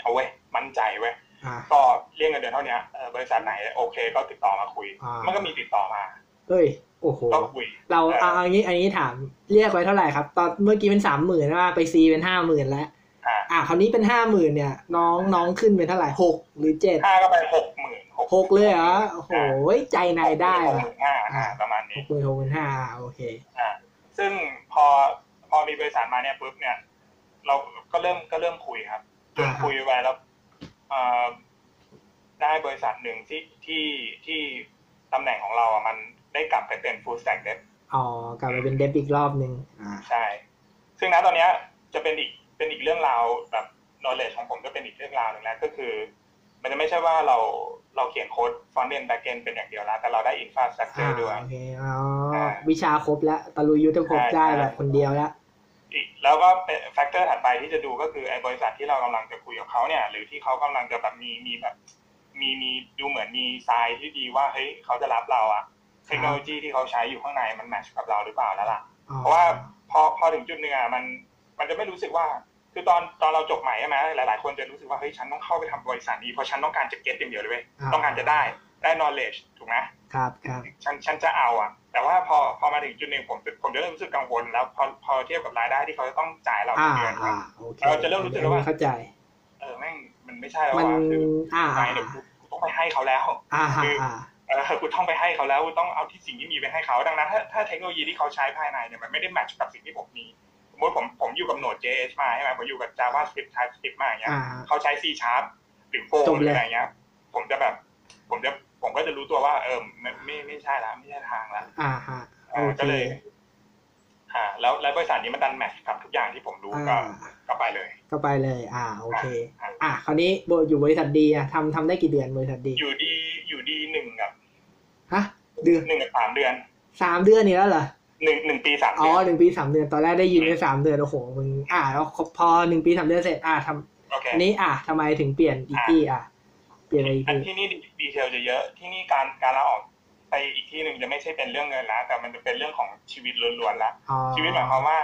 เอาเว้ยมั่นใจเว้ยอ่าก็เรียกเงินเดือนเท่านี้เออบริษัทไหนโอเค ก็ติดต่อมาคุยอ่ามัมันก็มีติดต่อมา เอ้ย โอ้โหก็คุยเราเออเอาอันนี้ อันนี้ถามเรียกไว้เท่าไหร่ครับ ตอนเมื่อกี้เป็นสามหมื่นว่าไปซีเป็นห้าหมื่นแล้ว อ่าอะคราวนี้เป็นห้าหมื่นเนี่ย น้องน้องขึ้นเป็นเท่าไหร่หกหรือเจ็ดห้าก็ไปหกหมื่นหกเลยเหรอโอ้โหใจนายได้หกหว่ะมื่นห้าอ่าประมาณหนี้กหมื่นหกหมื่นห้าโอเค อ่า ซึ่งพอพอมีบริษัทมาเนี่ยปุ๊บเนี่ย เราก็เริ่มก็เริ่มคุยครับจนอ่าฮะคุยไปแล้วเอ่อได้บริษัทหนึ่งที่ที่ที่ตำแหน่งของเราอะมัน ได้กลับไปเป็น full stack dev อ๋อกลับไปเป็น dev อีกรอบหนึ่งอ่าใช่ ซึ่งณตอนเนี้ยจะเป็นอีกเป็นอีกเรื่องราวแบบ knowledge ของผมก็เป็นอีกเรื่องราวหนึ่งแล้วก็คือ มันจะไม่ใช่ว่าเราเราเขียนโค้ด front end back end เป็นอย่างเดียวแล้ว แต่เราได้อ่า infrastructure ด้วยโอเคอ๋ออ่าวิชาครบแล้วตะลุยยุทธภพใช่ได้ใช่แบบคนเดียวแล้วอีกแล้วก็เป็น factor ถัดไปที่จะดูก็คือไอ้บริษัทที่เรากำลังจะคุยกับเขาเนี่ย หรือที่เขากำลังจะแบบมีมีแบบ มีมีดูเหมือนมีทรายที่ดีว่าเฮ้ยเขาจะรับเราอะ เทคโนโลยีที่เขาใช้อยู่ข้างในมันแมทช์กับเราหรือเปล่าแล้วล่ะอ๋อเพราะว่าพอพอถึงจุดหนึ่งอะมันมันจะไม่รู้สึกว่า คือตอนตอนเราจบใหม่ใช่ไหมหลาย ๆ คนจะรู้สึกว่าเฮ้ยฉันต้องเข้าไปทำบริษัทนี้เพราะฉันต้องการจะเก็ตอย่างเดียวเลยเว้ยต้องการจะได้ได้ knowledge ถูกไหมครับครับฉันฉันจะเอาอะแต่ว่าพอพอมาถึงจุดหนึ่งผมผมจะเริ่มรู้สึกกังวลแล้วพอพอเทียบกับรายได้ที่เขาจะต้องจ่ายเราอ่าทุกเดือนอ่าโอเคเราจะเริ่มรู้สึกแล้วว่าเข้าใจ เออแม่งมันไม่ใช่แล้วมันว่ะคืออ่าไปอ่าเนี่ยกูกูต้องไปให้เขาแล้วอ่าอ่า คืออ่าเออกูต้องไปให้เขาแล้วกูต้องเอาที่สิ่งที่มีไปให้เขาดังนั้น ถ้าถ้าเทคโนโลยีที่เขาใช้ภายในเนี่ยมันไม่ได้แมทช์กับสิ่งที่ผมมีสมมติผมผมอยู่กับ Node.js มาใช่ไหมผมอยู่กับ JavaScript TypeScript มาอย่างเงี้ยอ่าเขาใช้ C Sharp หรือโฟจบหเลยรืออะไรเงี้ย ผมจะแบบ ผมจะผมก็จะรู้ตัวว่า เออไม่ไม่ไม่ใช่ละไม่ใช่ทางละอ่าฮะเอโออเคก็เลยอ่าแล้วแล้วบริษัทนี้มันดันแมทช์กับทุกอย่างที่ผมรู้ก็อ่าก็ไปเลย ก็ไปเลย อ่า โอเค อ่าอะคราวนี้โบอยู่บริษัทดีอะทำทำได้กี่เดือนบริษัทดี อยู่ดีอยู่ดีหนึ่งกับฮะ เดือนหนึ่งกับสามเดือนสามเดือนนี่แล้วเหรอหนึ่งหนึ่งปีสามอ๋เดืออนหนึ่งปีสามเดือนตอนแรกได้ยินไปสามเดือนโอ้โหมึงอ่าแล้วพอหนึ่งปีสามเดือนเสร็จอ่าทโอเคำอันนี้อะทำไมถึงเปลี่ยนอีกที่อะเปลี่ยนอะไรอีกอันที่ที่นี่ดีเทลจะเยอะที่นี่การการลาออกไปอีกที่หนึ่งจะไม่ใช่เป็นเรื่องเงินแล้วแต่มันจะเป็นเรื่องของชีวิตล้วนๆละอ๋อชีวิตหมายความว่า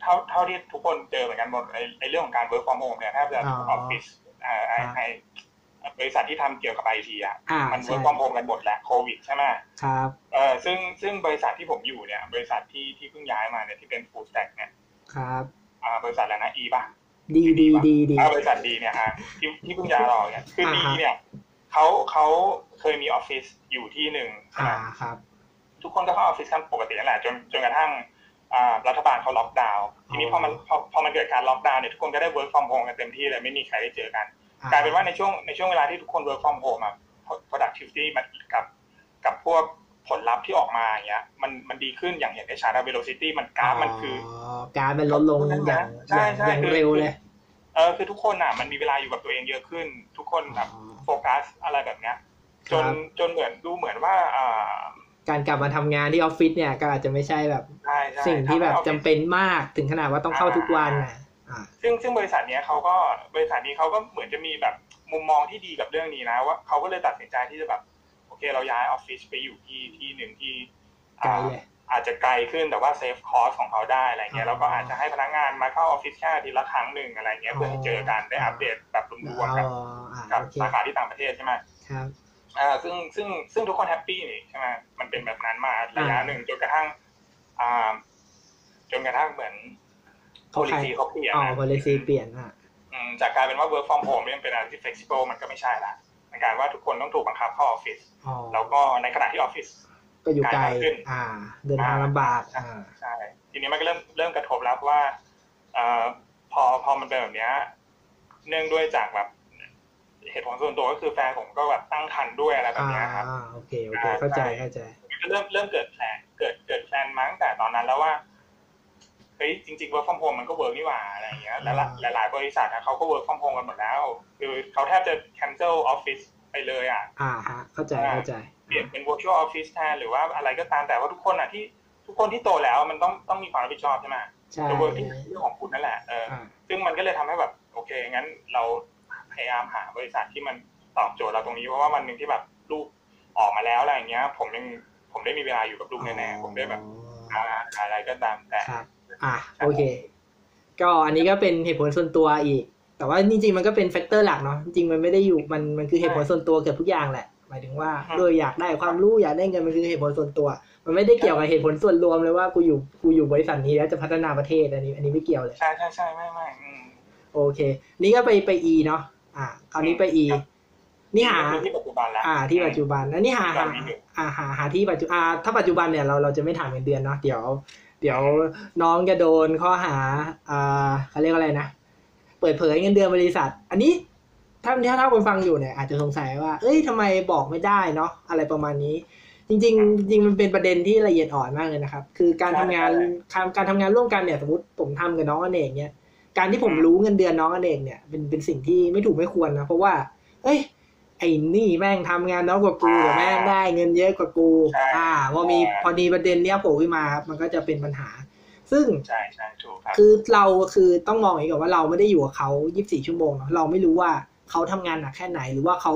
เท่าเท่าที่ทุกคนเจอเหมือนกันหมดไอ้ไอ้เรื่องของการ work from home เนี่ยแทบจะทุกออฟฟิศอ่าไอ้ไอ้ บริษัทที่ทำเกี่ยวกับไอทีอะอ่ามันใช่ work from home กันหมดแหละโควิดใช่ไหมครับเออซึ่งซึ่งบริษัทที่ผมอยู่เนี่ย บริษัทที่ที่เพิ่งย้ายมาเนี่ยที่เป็น full stack เนี่ยครับอ่าบริษัทอะไรนะอีป่ะดีดีดีดีอ่าบริษัทดีเนี่ยอะที่ที่เพิ่งย้ายเราออกเนี่ยคืออ่าดีฮะเนี่ยเขาเขาเคยมีออฟฟิศอยู่ที่หนึ่งใช่ไหอ่ามครับ ทุกคนก็เข้าออฟฟิศกันปกตินั่นแหละจนจนกระทั่งอ่ารัฐบาลเขาล็อกดาวน์ทีนี้พอมันพอพอมันเกิดการล็อกดาวน์เนี่ยทุกคนก็ได้ work from home กันเต็มที่เลยไม่มีใครได้เจอกันอ่า กลายเป็นว่าในช่วงในช่วงเวลาที่ทุกคน work from home อะ productivity มันกับกับพวกผลลัพธ์ที่ออกมาอย่างเงี้ยมันมันดีขึ้นอย่างเห็นได้ชัดอะ velocity มันกราฟมันคือการมันลดลงอย่างใช่อย่างใช่อย่างคือเร็วเลยเออคือทุกคนอะมันมีเวลาอยู่กับตัวเองเยอะขึ้น ทุกคนแบบอ๋อโฟกัสอะไรแบบเนี้ยจนครับจนเหมือนดูเหมือนว่าอ่าการกลับมาทำงานที่ออฟฟิศเนี่ยก็อาจจะไม่ใช่แบบใช่ใช่สิ่งที่แบบทำให้จำเป็นมากถึงขนาดว่าต้องเข้าทุกวันน่ะอ่า ซึ่งซึ่งบริษัทเนี้ยเขาก็บริษัทนี้เขาก็เหมือนจะมีแบบมุมมองที่ดีกับเรื่องนี้นะว่าเขาก็เลยตัดสินใจที่จะแบบโอเคเราย้ายออฟฟิศไปอยู่ที่ที่หนึ่งที่ไกลอ่าเลยอาจจะไกลขึ้นแต่ว่า save cost ของเขาได้อะไรเงี้อ๋ยอแล้วก็อาจจะให้พนักงานมาเข้าออฟฟิศแค่อาทีละครั้งหนึ่งอะไรเงี้ยเพื่อให้เจอกันได้อัปเดตแบบรวมๆอ๋อกับอ่ากับโอเคสาขาที่ต่างประเทศใช่ไหมครับอ่าซึ่งซึ่งซึ่งทุกคนแฮปปี้นี่ใช่ไหมมันเป็นแบบนั้นมาระยะอ่าหนึ่งจนกระทั่งอ่าจนกระทั่งเหมือน เขาใคร policy เขาเปลี่ยนอ๋อนะ policy เปลี่ยนอะอืมจากกลารเป็นว่า work from home เนี่ยเป็นอะไรที่ flexible มันก็ไม่ใช่ละในการว่าทุกคนต้องถูกบังคับเข้าออฟฟิศอ๋อแล้วก็ในขณะที่ออฟฟิศก็อยู่ไกลไกลมากขึ้นอ่า เดินทางลำบากอ่าใช่ทีนี้มันก็เริ่มเริ่มกระทบแล้วเพราะว่าเอ่อพอพอมันเป็นแบบเนี้ยเนื่องด้วยจากแบบเหตุผลส่วนตัวก็คือแฟนผมก็แบบตั้งครรภ์ด้วยอะไรแบบอ่าเนี้ยครับโอเคโอเคเข้าใจเข้าใจก็เริ่มเริ่มเกิด plan เกิดเกิด plan มาตั้งแต่ตอนนั้นแล้วว่า เฮ้ยจริงๆ work from home มันก็ work นี่หว่าอะไรอย่างเงี้ยแล้วหลายหลายๆบริษัทนะเขาก็ work from home กันหมดแล้วคือเขาแทบจะ cancel office ไปเลยอะ อ่าฮะเข้าใจเข้าใจเปลี่ยนเป็น virtual office แทนหรือว่าอะไรก็ตามแต่ว่าทุกคนอะที่ทุกคนที่โตแล้วมันต้องต้องมีความรับผิดชอบใช่ไหมใช่ตัว work ที่เรื่องของคุณนั่นแหละเอออ่าซึ่งมันก็เลยทำให้แบบโอเคงั้นเราพยายามหาบริษัทที่มันตอบโจทย์เราตรงนี้เพราะว่าวันหนึ่งที่แบบลูกออกมาแล้วอะไรอย่างเงี้ย ผมยังผมได้มีเวลาอยู่กับลูกแน่ๆผมได้แบบหาหาอะไรก็ตามแต่ครับ อะโอเค ก็อันนี้ก็เป็นเหตุผลส่วนตัวอีก แต่ว่าจริงๆมันก็เป็น factor หลักเนาะจริงๆมันไม่ได้อยู่มันมันคือเหตุผลส่วนตัวเกือบทุกอย่างแหละ หมายถึงว่าด้วยอยากได้ความรู้อยากได้เงินมันคือเหตุผลส่วนตัว มันไม่ได้เกี่ยวกับเหตุผลส่วนรวมเลยว่ากูอยู่กูอยู่บริษัทนี้แล้วจะพัฒนาประเทศอันนี้ อันนี้ไม่เกี่ยวเลยใช่ใช่ใช่ไม่ไม่อืมโอเค นี่ก็ไปไป E เนาะอ่าคราวนี้ไป E นี่หาคือที่ปัจจุบันแล้วอ่า ที่ปัจจุบันแล้วนี่หาปัหาจจุบันนี้อ่าหาหาที่ปัจจุอ่าถ้าปัจจุบันเนี่ยเราเราจะไม่ถามเงินเดือนเนาะเดี๋ยว เดี๋ยวน้องจะโดนข้อหาอ่าเขาเรียกอะไรนะ เปิดเผยเงินเดือนบริษัท อันนี้ถ้าถ้าถ้าคนฟังอยู่เนี่ยอาจจะสงสัยว่า เอ้ยทำไมบอกไม่ได้เนาะอะไรประมาณนี้ จริง ๆ จริงมันเป็นประเด็นที่ละเอียดอ่อนมากเลยนะครับ คือการทำงานการการทำงานร่วมกันเนี่ยสมมติผมทำกับน้องอเนกเนี่ยการที่ผมรู้เงินเดือนน้องอเนกเนี่ยเป็นเป็นสิ่งที่ไม่ถูกไม่ควรนะเพราะว่า เอ้ย ไอ้นี่แม่งทำงานน้อยกว่ากูแต่แม่งได้เงินเยอะกว่ากู อ่าพอมีพอดีประเด็นเนี้ยโผล่ขึ้นมาครับมันก็จะเป็นปัญหา ซึ่งใช่ใช่ถูกครับคือเราคือต้องมองอย่างนี้ก่อนว่าเราไม่ได้อยู่กับเขา 24 ชั่วโมงเนาะเราไม่รู้ว่าเขาทำงานหนักแค่ไหนหรือว่าเขา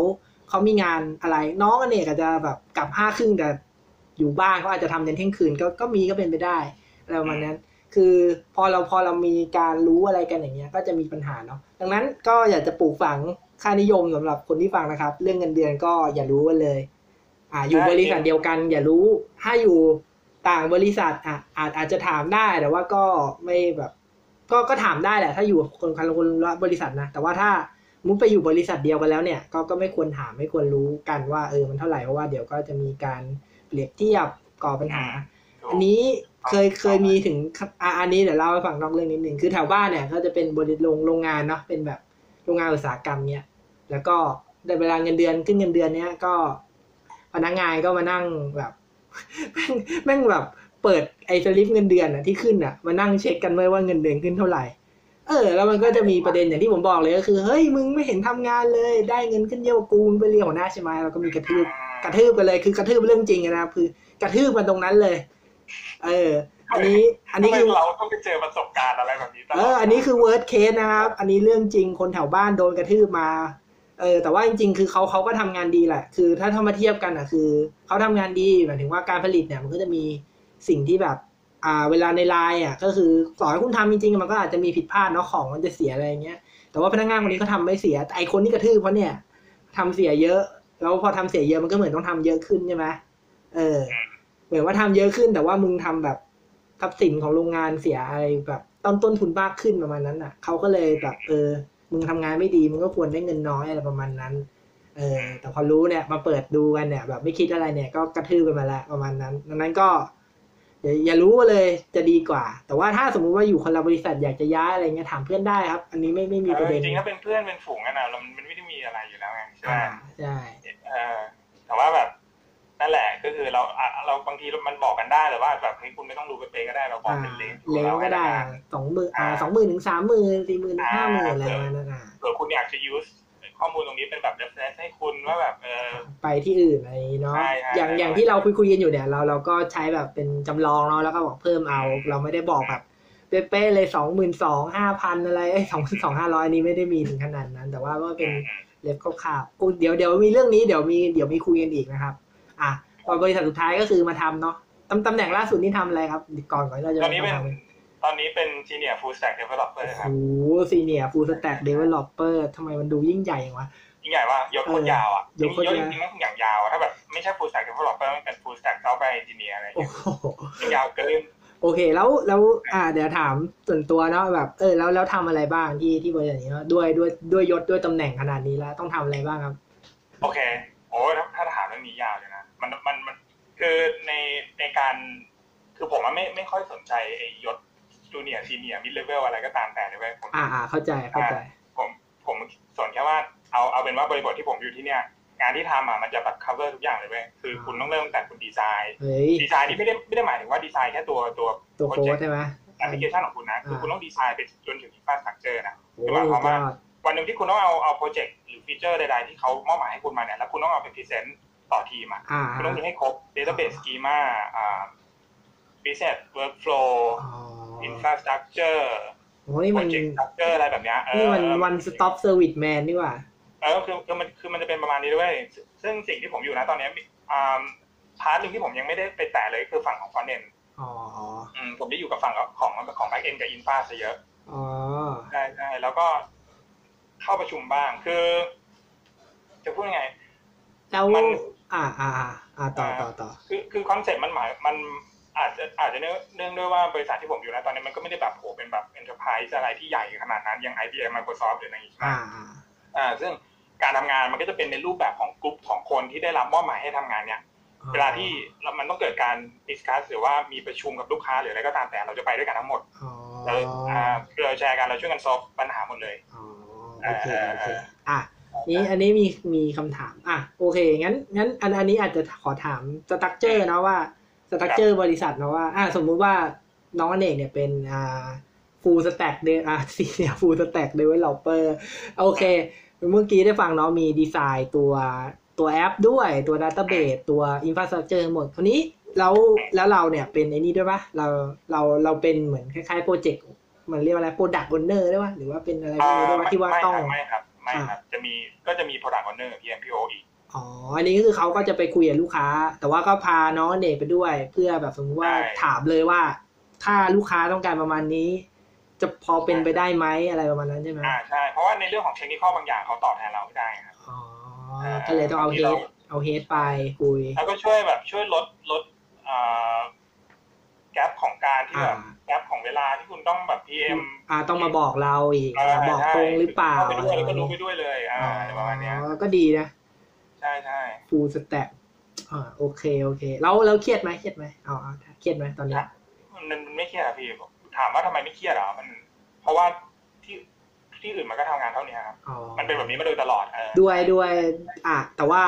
เขามีงานอะไร น้องอเนกอาจจะแบบกลับห้าครึ่งแต่อยู่บ้านเขาอาจจะทำยันเที่ยงคืนก็ก็มีก็เป็นไปได้อะไรประมาณนั้น คือพอเราพอเรามีการรู้อะไรกันอย่างเงี้ย ก็จะมีปัญหาเนาะดังนั้นก็อยากจะปลูกฝัง ค่านิยมสำหรับคนที่ฟังนะครับ เรื่องเงินเดือนก็อย่ารู้กันเลย อ่า อยู่บริษัทเดียวกัน อย่ารู้ ถ้าอยู่ต่างบริษัทอะอาจอาจจะถามได้แต่ว่าก็ไม่แบบ ก็ก็ถามได้แหละ ถ้าอยู่คนคนคนละบริษัทนะแต่ว่าถ้ามุดไปอยู่บริษัทเดียวกันแล้วเนี่ย ก็ก็ไม่ควรถามไม่ควรรู้กันว่าเออมันเท่าไหร่เพราะว่าเดี๋ยวก็จะมีการเปรียบเทียบก่อปัญหา อันนี้เคยเคยมีถึงอะอันนี้เดี๋ยวเล่าให้ฟังนอกเรื่องนิดนึงคือแถวบ้านเนี่ยก็จะเป็นบริษัทโรงโรงงานเนาะเป็นแบบโรงงานอุตสาหกรรมเนี่ย แล้วก็ได้เวลาเงินเดือนขึ้นเงินเดือนเนี้ยก็พนักงานก็มานั่งแบบแม่งแม่งแบบเปิดไอ้สลิปเงินเดือนอะที่ขึ้นอะมานั่งเช็คกันไว้ว่าเงินเดือนขึ้นเท่าไหร่ เออ แล้วมันก็จะมีประเด็นอย่างที่ผมบอกเลยก็คือ เฮ้ยมึงไม่เห็นทำงานเลย ได้เงินขึ้นเยอะกว่ากูมึงไปเรียกหัวหน้าใช่ไหมเราก็มีกระทืบกระทืบกันเลยคือกระทืบเรื่องจริงอะนะครับคือกระทืบมันตรงนั้นเลย เออ อันนี้ อันนี้ทำไมคือเราต้องไปเจอประสบการณ์อะไรแบบนี้ตลเอออันนี้คือ worst case นะครับ อันนี้เรื่องจริงคนแถวบ้านโดนกระทืบมา เออแต่ว่าจริง ๆ คือเขาเขาก็ทำงานดีแหละ คือถ้าถ้ามาเทียบกันอะคือเขาทำงานดีหมายถึงว่าการผลิตเนี่ยมันก็จะมีสิ่งที่แบบอ่าเวลาในไลน์อะก็คือต่อให้คุณทำจริงๆมันก็อาจจะมีผิดพลาดเนาะของมันจะเสียอะไรเงี้ยแต่ว่าพนักงานคนนี้เขาทำไม่เสียแต่ไอคนที่กระทืบเขาะเนี่ยทำเสียเยอะ แล้วพอทำเสียเยอะมันก็เหมือนต้องทำเยอะขึ้นใช่ไหมเออ เหมือนว่าทำเยอะขึ้น แต่ว่ามึงทำแบบทรัพย์สินของโรงงานเสียอะไรแบบต้นต้นทุนมากขึ้นประมาณนั้นอะเขาก็เลยแบบเออ มึงทำงานไม่ดีมึงก็ควรได้เงินน้อยอะไรประมาณนั้น เออ แต่พอรู้เนี่ยมาเปิดดูกันเนี่ย แบบไม่คิดอะไรเนี่ย ก็กระทืบกันมาแล้วประมาณนั้นดังนั้นก็อย่าอย่ารู้เลยจะดีกว่า แต่ว่าถ้าสมมุติว่าอยู่คนละบริษัทอยากจะย้ายอะไรเงี้ยถามเพื่อนได้ครับ อันนี้ไม่ไม่มีประเด็นจริงๆถ้าเป็นเพื่อนเป็นฝูงกันนะเรามันไม่ได้มีอะไรอยู่แล้วไงใช่ไหมอ่าใช่เออแต่ว่าแบบ นั่นแหละก็คือเราอะเราบางทีมันบอกกันได้หรือว่าแบบเฮ้ยคุณไม่ต้องรู้เป๊ะๆก็ได้เราบอกอ่าเป็นเลนเลี้ยวก็ได้สองหมื่นอ่าสองหมื่นถึงสามหมื่นสี่หมื่นถึงห้าหมื่นอะไรประมาณนั้นอะเผื่อคุณอยากจะ use ข้อมูลตรงนี้เป็นแบบ reference ให้คุณว่าแบบเออไปที่อื่นอะไรอย่างงี้เนาะใช่ใช่อย่างใช่อย่างที่เราคุยคุยๆกันอยู่เนี่ย เราเราก็ใช้แบบเป็นจำลองเนาะแล้วก็บอกเพิ่มเอา เราไม่ได้บอกแบบเป๊ะๆเลยสองหมื่นสองห้าพันอะไรสองสองห้าร้อยนี้ไม่ได้มีถึงขนาดนั้น แต่ว่าก็เป็นอืมอืมเล็บคร่าวๆอุ๊ยเดี๋ยวเดี๋ยวมีเรื่องนี้เดี๋ยวมีเดี๋ยวมีคุยกันอีกนะครับ อะพอบริษัทสุดท้ายก็คือมาทำเนาะตำตำแหน่งล่าสุดนี่ทำอะไรครับก่อนก่อนที่เราจะตอนนี้เป็นทำตอนนี้เป็น senior full stack developer ครับโอ้โห senior full stack developer ทำไมมันดูยิ่งใหญ่อย่างวะยิ่งใหญ่ว่ายศโคตรยาวอะยศโคตรยศยาวจริงๆมันอย่างยาวอะถ้าแบบไม่ใช่ full stack developer มันเป็น full stack software engineer อะไรอย่างโอ้เงี้ยโหยิ่งยาวเกินโอเคแล้วแล้วอ่าเดี๋ยวถามส่วนตัวเนาะแบบเออแล้วแล้วทำอะไรบ้างที่ที่บริษัทนี้เนาะด้วยด้วยด้วยยศด้วยตำแหน่งขนาดนี้แล้วต้องทำอะไรบ้างครับ โอเคโอ้ถ้าถ้าถามเรื่องนี้ยาวเลยนะ มันมันมันคือในในการคือผมว่าไม่ไม่ค่อยสนใจไอ้ยศ junior senior mid-level อะไรก็ตามแต่เลยเว้ยผมอ่าอ่าเข้าใจเข้าใจผมผมสนแค่ว่าเอาเอาเป็นว่าบริบทที่ผมอยู่ที่เนี่ย งานที่ทำอะมันจะแบบ cover ทุกอย่างเลยเว้ยคือคุณต้องเริ่มตั้งแต่คุณดีไซน์เฮ้ยดีไซน์นี่ไม่ได้ไม่ได้หมายถึงว่าดีไซน์แค่ตัวตัวตัวโค้ดใช่ไหมแอปพลิเคชันของคุณนะคืออ่าคุณต้องดีไซน์ไปจนถึง infrastructure นะโอ้คือหมายความยว่าอดวันหนึ่งที่คุณต้องเอาเอาโปรเจกต์หรือ feature ใดๆที่เขามอบหมายให้คุณมาเนี่ยแล้วคุณต้องเอาไป present ต่อทีมอะอ่าคุณต้องมีให้ครบ database schema อ่า business workflow อ๋อ infrastructure โอ้นี่มัน project structure อะไรแบบเนี้ยเออนี่มัน one stop service man นี่หว่าเออคือคือมันคือมันจะเป็นประมาณนี้ด้วย ซึ่งสิ่งที่ผมอยู่นะตอนเนี้ยอ่า part หนึ่งที่ผมยังไม่ได้ไปแตะเลยคือฝั่งของ front end อ๋ออืมผมได้อยู่กับฝั่งของของ back end กับ infra ซะเยอะอ๋อใช่ใช่แล้วก็เข้าประชุมบ้างคือ จะพูดยังไงแล้วมัน อ่าอ่าอ่าอ่าต่อต่อต่อคือคือคอนเซ็ปต์มันหมายมันอาจจะอาจจะเนื่องเนื่องด้วยว่าบริษัทที่ผมอยู่นะตอนนี้มันก็ไม่ได้แบบโหเป็นแบบ enterprise อะไรที่ใหญ่ขนาดนั้นอย่าง IBM Microsoft หรืออะไรอย่างงี้ใช่ไหมอ่าอ่าอ่า ซึ่งการทำงานมันก็จะเป็นในรูปแบบของกลุ่มของคนที่ได้รับมอบหมายให้ทำงานเนี่ย เวลาที่เรามันต้องเกิดการ discuss หรือว่ามีประชุมกับลูกค้าหรืออะไรก็ตามแต่เราจะไปด้วยกันทั้งหมดอ๋อเราอ่าเราแชร์กันเราช่วยกัน solve ปัญหาหมดเลยอ๋อโอเคโอเคอะ นี่อันนี้มีมีคำถาม อะโอเคงั้นงั้นอันอันนี้อาจจะขอถาม structure นะว่า structure บริษัทนะว่า อะสมมุติว่าน้องอเนกเนี่ยเป็นอ่า full stack เดอะ senior full stack developer โอเค เมื่อกี้ได้ฟังเนาะมีดีไซน์ตัวตัวแอปด้วยตัวดัตเตอร์เบสตัวอินฟ a าสตรั c เจอร์หมดทีนี้แล้วแล้วเราเนี่ยเป็นไอ้นี่ด้วยปะเราเราเราเป็นเหมือนคล้ายๆโปรเจกต์มันเรียกว่าอะไรโปรดักต์ o อนเนอร์ได้ปะหรือว่าเป็นอะไรพวกนี้ด้วยปะที่ว่าไม่ต้องไม่ครับไม่ ครับจะมีก็จะมี product owner กับ PM PO อีกอ๋อ อันนี้ก็คือเขาก็จะไปคุยกับลูกค้า แต่ว่าก็พาน้องเนกไปด้วย เพื่อแบบสมมติว่าใช่ถามเลยว่า ถ้าลูกค้าต้องการประมาณนี้ จะพอเป็นไปได้ไหมอะไรประมาณนั้นใช่ไหมอ่าใช่ เพราะว่าในเรื่องของเทคนิคบางอย่างเขาตอบแทนเราไม่ได้ครับอ๋ออ่าก็เลยต้องเอาเฮที่เราดเอาเฮดไปคุย แล้วก็ช่วยแบบช่วยลดลดอ่า แกลของการที่แบบอ่าแกลของเวลาที่คุณต้องแบบ PM อ่าต้องมาบอกเราอีกเออบอกใช่ตรงหรือเปล่าเข้าไปด้วยแล้วก็รู้ไปด้วยเลย อ่าอ๋ออะไรประมาณเนี้ยก็ดีนะ ใช่ใช่ฟูลสแต็กอ่าโอเคโอเค แล้วแล้วเครียดไหมเครียดไหมเอาเอาเครียดไหมตอนนี้มันมันไม่เครียดอะพี่ถามว่าทำไมไม่เครียดเหรอมัน เพราะว่าที่ที่อื่นมันก็ทำงานเท่านี้ครับอ๋อมันเป็นแบบนี้มาโดยตลอดเออด้วยด้วย อะแต่ว่า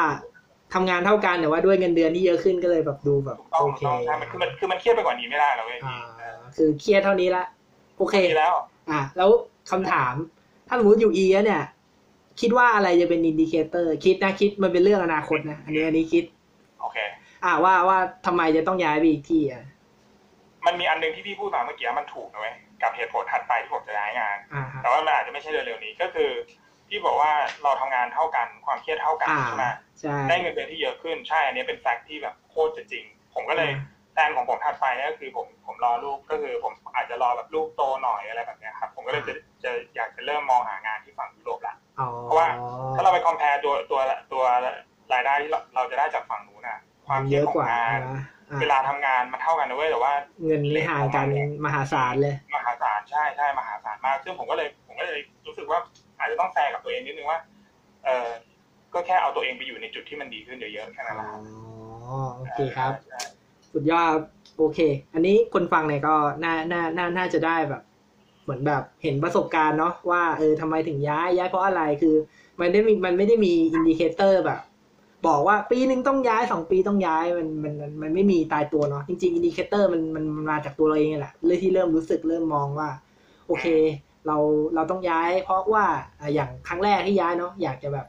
ทำงานเท่ากันแต่ว่าด้วยเงินเดือนที่เยอะขึ้นก็เลยแบบดูแบบถูกต้องโอถูกเคต้องใช่มันคือมันคือมันเครียดไปกว่านี้ไม่ได้แล้วเว้ยอ่าพี่เออคือเครียดเท่านี้ละโอเคดีแล้ว อะแล้วคำถาม ถ้าสมมติอยู่อีแล้วเนี่ย คิดว่าอะไรจะเป็น indicator คิดนะคิดมันเป็นเรื่องอนาคตนะอันนี้อันนี้คิด โอเค อะว่าว่าทำไมจะต้องย้ายไปอีกที่อะมันมีอันหนึงที่พี่พูดมาเมื่อกี้มันถูกนะเว้ยกับเหตุผลถัดไปที่ผมจะย้ายงานอ่าฮะแต่ว่ามันอาจจะไม่ใช่เร็วๆนี้ก็คือ พี่บอกว่าเราทำงานเท่ากันความเครียดเท่ากันอ่าใช่ไหมใช่ได้เงินเดือนที่เยอะขึ้นใช่ อันนี้เป็นแฟกต์ที่แบบโคตรจะจริง ผมก็เลยอ่าแผนของผมถัดไปเนี่ยก็คือผมผมรอลูกก็คือผมอาจจะรอแบบลูกโตหน่อยอะไรแบบเนี้ยครับผมก็เลยจะจะอยากจะเริ่มมองหางานที่ฝั่งยุโรปละอ๋อเพราะว่าถ้าเราไป compare ตัวตัวตัวรายได้ที่เราเราจะได้จากฝั่งนู้นน่ะ ความเครีเยยดอะขอกงว่างานนะอะเวลาทำงานมันเท่ากันนะเว้ยแต่ว่า เงินนี่ห่างกันมหาศาลเลย มหาศาลใช่ใช่มหาศาลมากซึ่งผมก็เลยผมก็เลยรู้สึกว่า อาจจะต้องแฟร์กับตัวเองนิดนึงว่า เออก็แค่เอาตัวเองไปอยู่ในจุดที่มันดีขึ้นเยอะๆแค่นั้นแหอ๋ละอโอเคครับใช่สุดยอดโอเค อันนี้คนฟังเนี่ยก็น่าน่าน่าน่าจะได้แบบ เหมือนแบบเห็นประสบการณ์เนาะว่าเออทำไมถึงย้ายย้ายเพราะอะไรคือ มันได้มีมันไม่ได้มี indicator แบบบอกว่าปีหนึ่งต้องย้ายสองปีต้องย้ายมันมันมันมันไม่มีตายตัวเนาะจริงๆ indicator มันมันมันมาจากตัวเราเองนี่แหละเรื่องที่เริ่มรู้สึกเริ่มมองว่า โอเค เราเราต้องย้าย เพราะว่าอย่างครั้งแรกที่ย้ายเนาะอยากจะแบบ